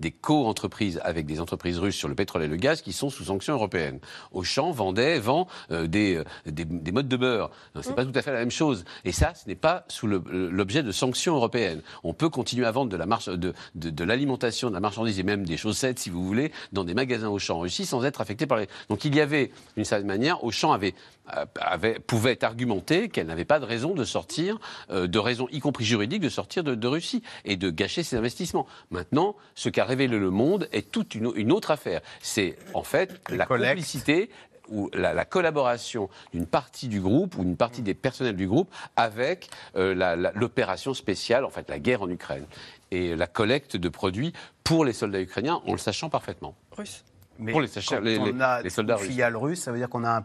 S3: des co-entreprises avec des entreprises russes sur le pétrole et le gaz qui sont sous sanctions européennes. Auchan vendait, vend euh, des, des, modes de beurre. C'est hmm. pas tout à fait la même chose. Et ça, ce n'est pas sous l'objet de sanctions européennes. On peut continuer à vendre de la marche, de, l'alimentation, de la marchandise et même des chaussettes, si vous voulez, dans des magasins Auchan en Russie sans être affecté par les. Donc il y avait, d'une certaine manière, Auchan avait, euh, avait pouvait argumenter qu'elle n'avait pas de raison de sortir, euh, de raison y compris juridique, de sortir de, Russie et de gâcher ses investissements. Maintenant, ce qu'a révélé le monde est toute une, une autre affaire. C'est en fait la complicité ou la, collaboration d'une partie du groupe ou d'une partie des personnels du groupe avec euh, l'opération spéciale, en fait la guerre en Ukraine et la collecte de produits pour les soldats ukrainiens en le sachant parfaitement.
S2: Russe.
S1: Mais pour les, les, on a les soldats une filiale russe, ça veut dire qu'on a un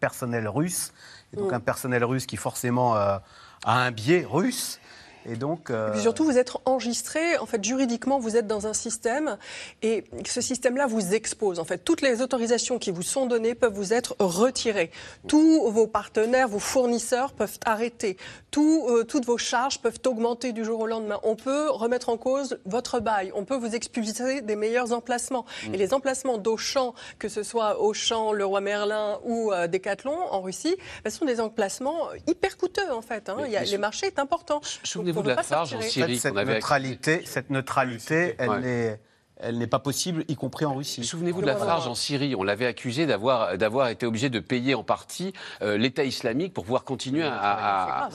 S1: personnel russe, et donc mm. un personnel russe qui forcément euh, a un biais russe.
S2: Et donc. Euh, surtout, vous êtes enregistré. En fait, juridiquement, vous êtes dans un système et ce système-là vous expose. En fait, toutes les autorisations qui vous sont données peuvent vous être retirées. Tous vos partenaires, vos fournisseurs peuvent arrêter. Euh, toutes vos charges peuvent augmenter du jour au lendemain. On peut remettre en cause votre bail. On peut vous expulser des meilleurs emplacements. Mm. Et les emplacements d'Auchan, que ce soit Auchan, le Roi Merlin ou euh, Decathlon en Russie, ce sont des emplacements hyper coûteux en fait. Hein. Il y a, les marchés est important
S3: vous de la farge en Syrie
S1: cette, neutralité, cette neutralité, elle elle n'est pas possible, y compris en Russie.
S3: Souvenez-vous de la Farge en Syrie. On l'avait accusé d'avoir, d'avoir été obligé de payer en partie euh, l'État islamique pour pouvoir continuer à,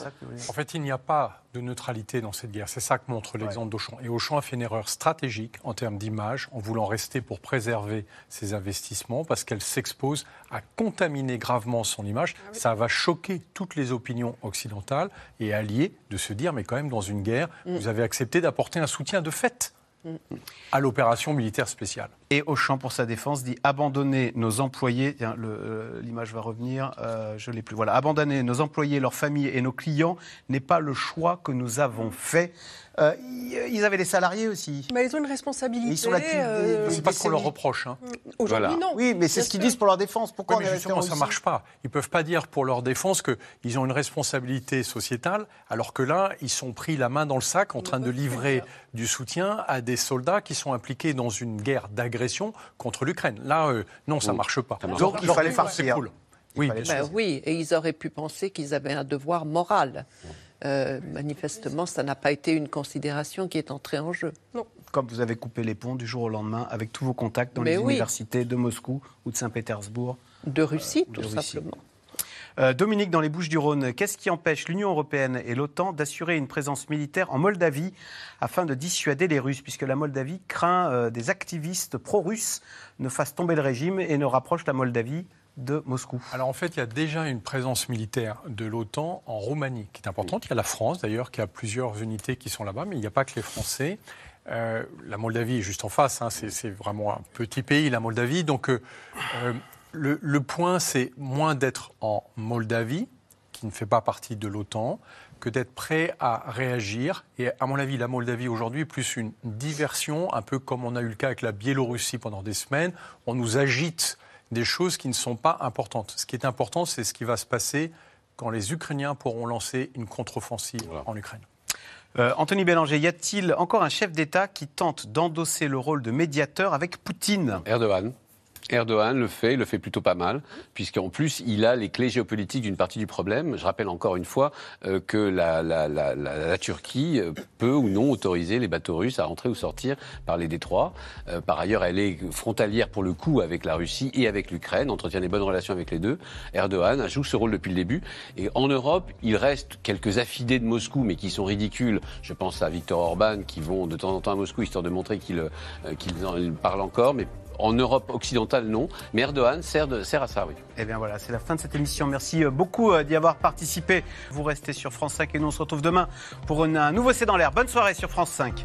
S4: En fait, il n'y a pas de neutralité dans cette guerre. C'est ça que montre l'exemple d'Auchan. Et Auchan a fait une erreur stratégique en termes d'image, en voulant rester pour préserver ses investissements, parce qu'elle s'expose à contaminer gravement son image. Ah ça va choquer toutes les opinions occidentales et alliées de se dire, mais quand même, dans une guerre, mm. vous avez accepté d'apporter un soutien de fait à l'opération militaire spéciale.
S1: Et Auchan, pour sa défense, dit abandonner nos employés. Euh, l'image va revenir, euh, je l'ai plus. Voilà, abandonner nos employés, leurs familles et nos clients n'est pas le choix que nous avons fait. Euh, ils avaient des salariés aussi.
S2: Mais ils ont une responsabilité. Ils sont là
S4: euh, C'est pas ce qu'on leur reproche. Hein.
S2: Aujourd'hui, non.
S1: Oui, mais c'est ce qu'ils disent pour leur défense. Pourquoi
S4: mais justement, ça ne marche pas. Ils ne peuvent pas dire pour leur défense qu'ils ont une responsabilité sociétale, alors que là, ils sont pris la main dans le sac en train de livrer du soutien à des soldats qui sont impliqués dans une guerre d'agression contre l'Ukraine. Là, euh, non, ça ne marche pas.
S1: Donc, il fallait farcir.
S5: Cool. Oui, ben oui, et ils auraient pu penser qu'ils avaient un devoir moral. Euh, manifestement, ça n'a pas été une considération qui est entrée en jeu.
S1: Non. Comme vous avez coupé les ponts du jour au lendemain avec tous vos contacts dans les universités de Moscou ou de Saint-Pétersbourg.
S5: De Russie, tout simplement.
S1: Euh, Dominique, dans les Bouches du Rhône, qu'est-ce qui empêche l'Union européenne et l'OTAN d'assurer une présence militaire en Moldavie afin de dissuader les Russes, puisque la Moldavie craint euh, des activistes pro-russes ne fassent tomber le régime et ne rapprochent la Moldavie de Moscou
S4: Alors en fait, il y a déjà une présence militaire de l'OTAN en Roumanie qui est importante. Il y a la France d'ailleurs qui a plusieurs unités qui sont là-bas, mais il n'y a pas que les Français. Euh, la Moldavie est juste en face, hein. c'est vraiment un petit pays, la Moldavie. Donc euh, le, le, point, c'est moins d'être en Moldavie, qui ne fait pas partie de l'OTAN, que d'être prêt à réagir. Et à mon avis, la Moldavie aujourd'hui est plus une diversion, un peu comme on a eu le cas avec la Biélorussie pendant des semaines. On nous agite des choses qui ne sont pas importantes. Ce qui est important, c'est ce qui va se passer quand les Ukrainiens pourront lancer une contre-offensive en Ukraine.
S1: Euh, Anthony Bélanger, y a-t-il encore un chef d'État qui tente d'endosser le rôle de médiateur avec Poutine?
S3: Erdogan. Erdogan le fait, il le fait plutôt pas mal, puisqu'en plus, il a les clés géopolitiques d'une partie du problème. Je rappelle encore une fois euh, que la, Turquie euh, peut ou non autoriser les bateaux russes à rentrer ou sortir par les détroits. Euh, par ailleurs, elle est frontalière pour le coup avec la Russie et avec l'Ukraine, entretient des bonnes relations avec les deux. Erdogan joue ce rôle depuis le début. Et en Europe, il reste quelques affidés de Moscou, mais qui sont ridicules. Je pense à Viktor Orban, qui vont de temps en temps à Moscou, histoire de montrer qu'ils parlent encore, mais en Europe occidentale, non. Mais Erdogan sert, à ça, oui.
S1: Eh bien voilà, c'est la fin de cette émission. Merci euh, beaucoup euh, d'y avoir participé. Vous restez sur France 5 et nous on se retrouve demain pour un nouveau C'est dans l'air. Bonne soirée sur France 5.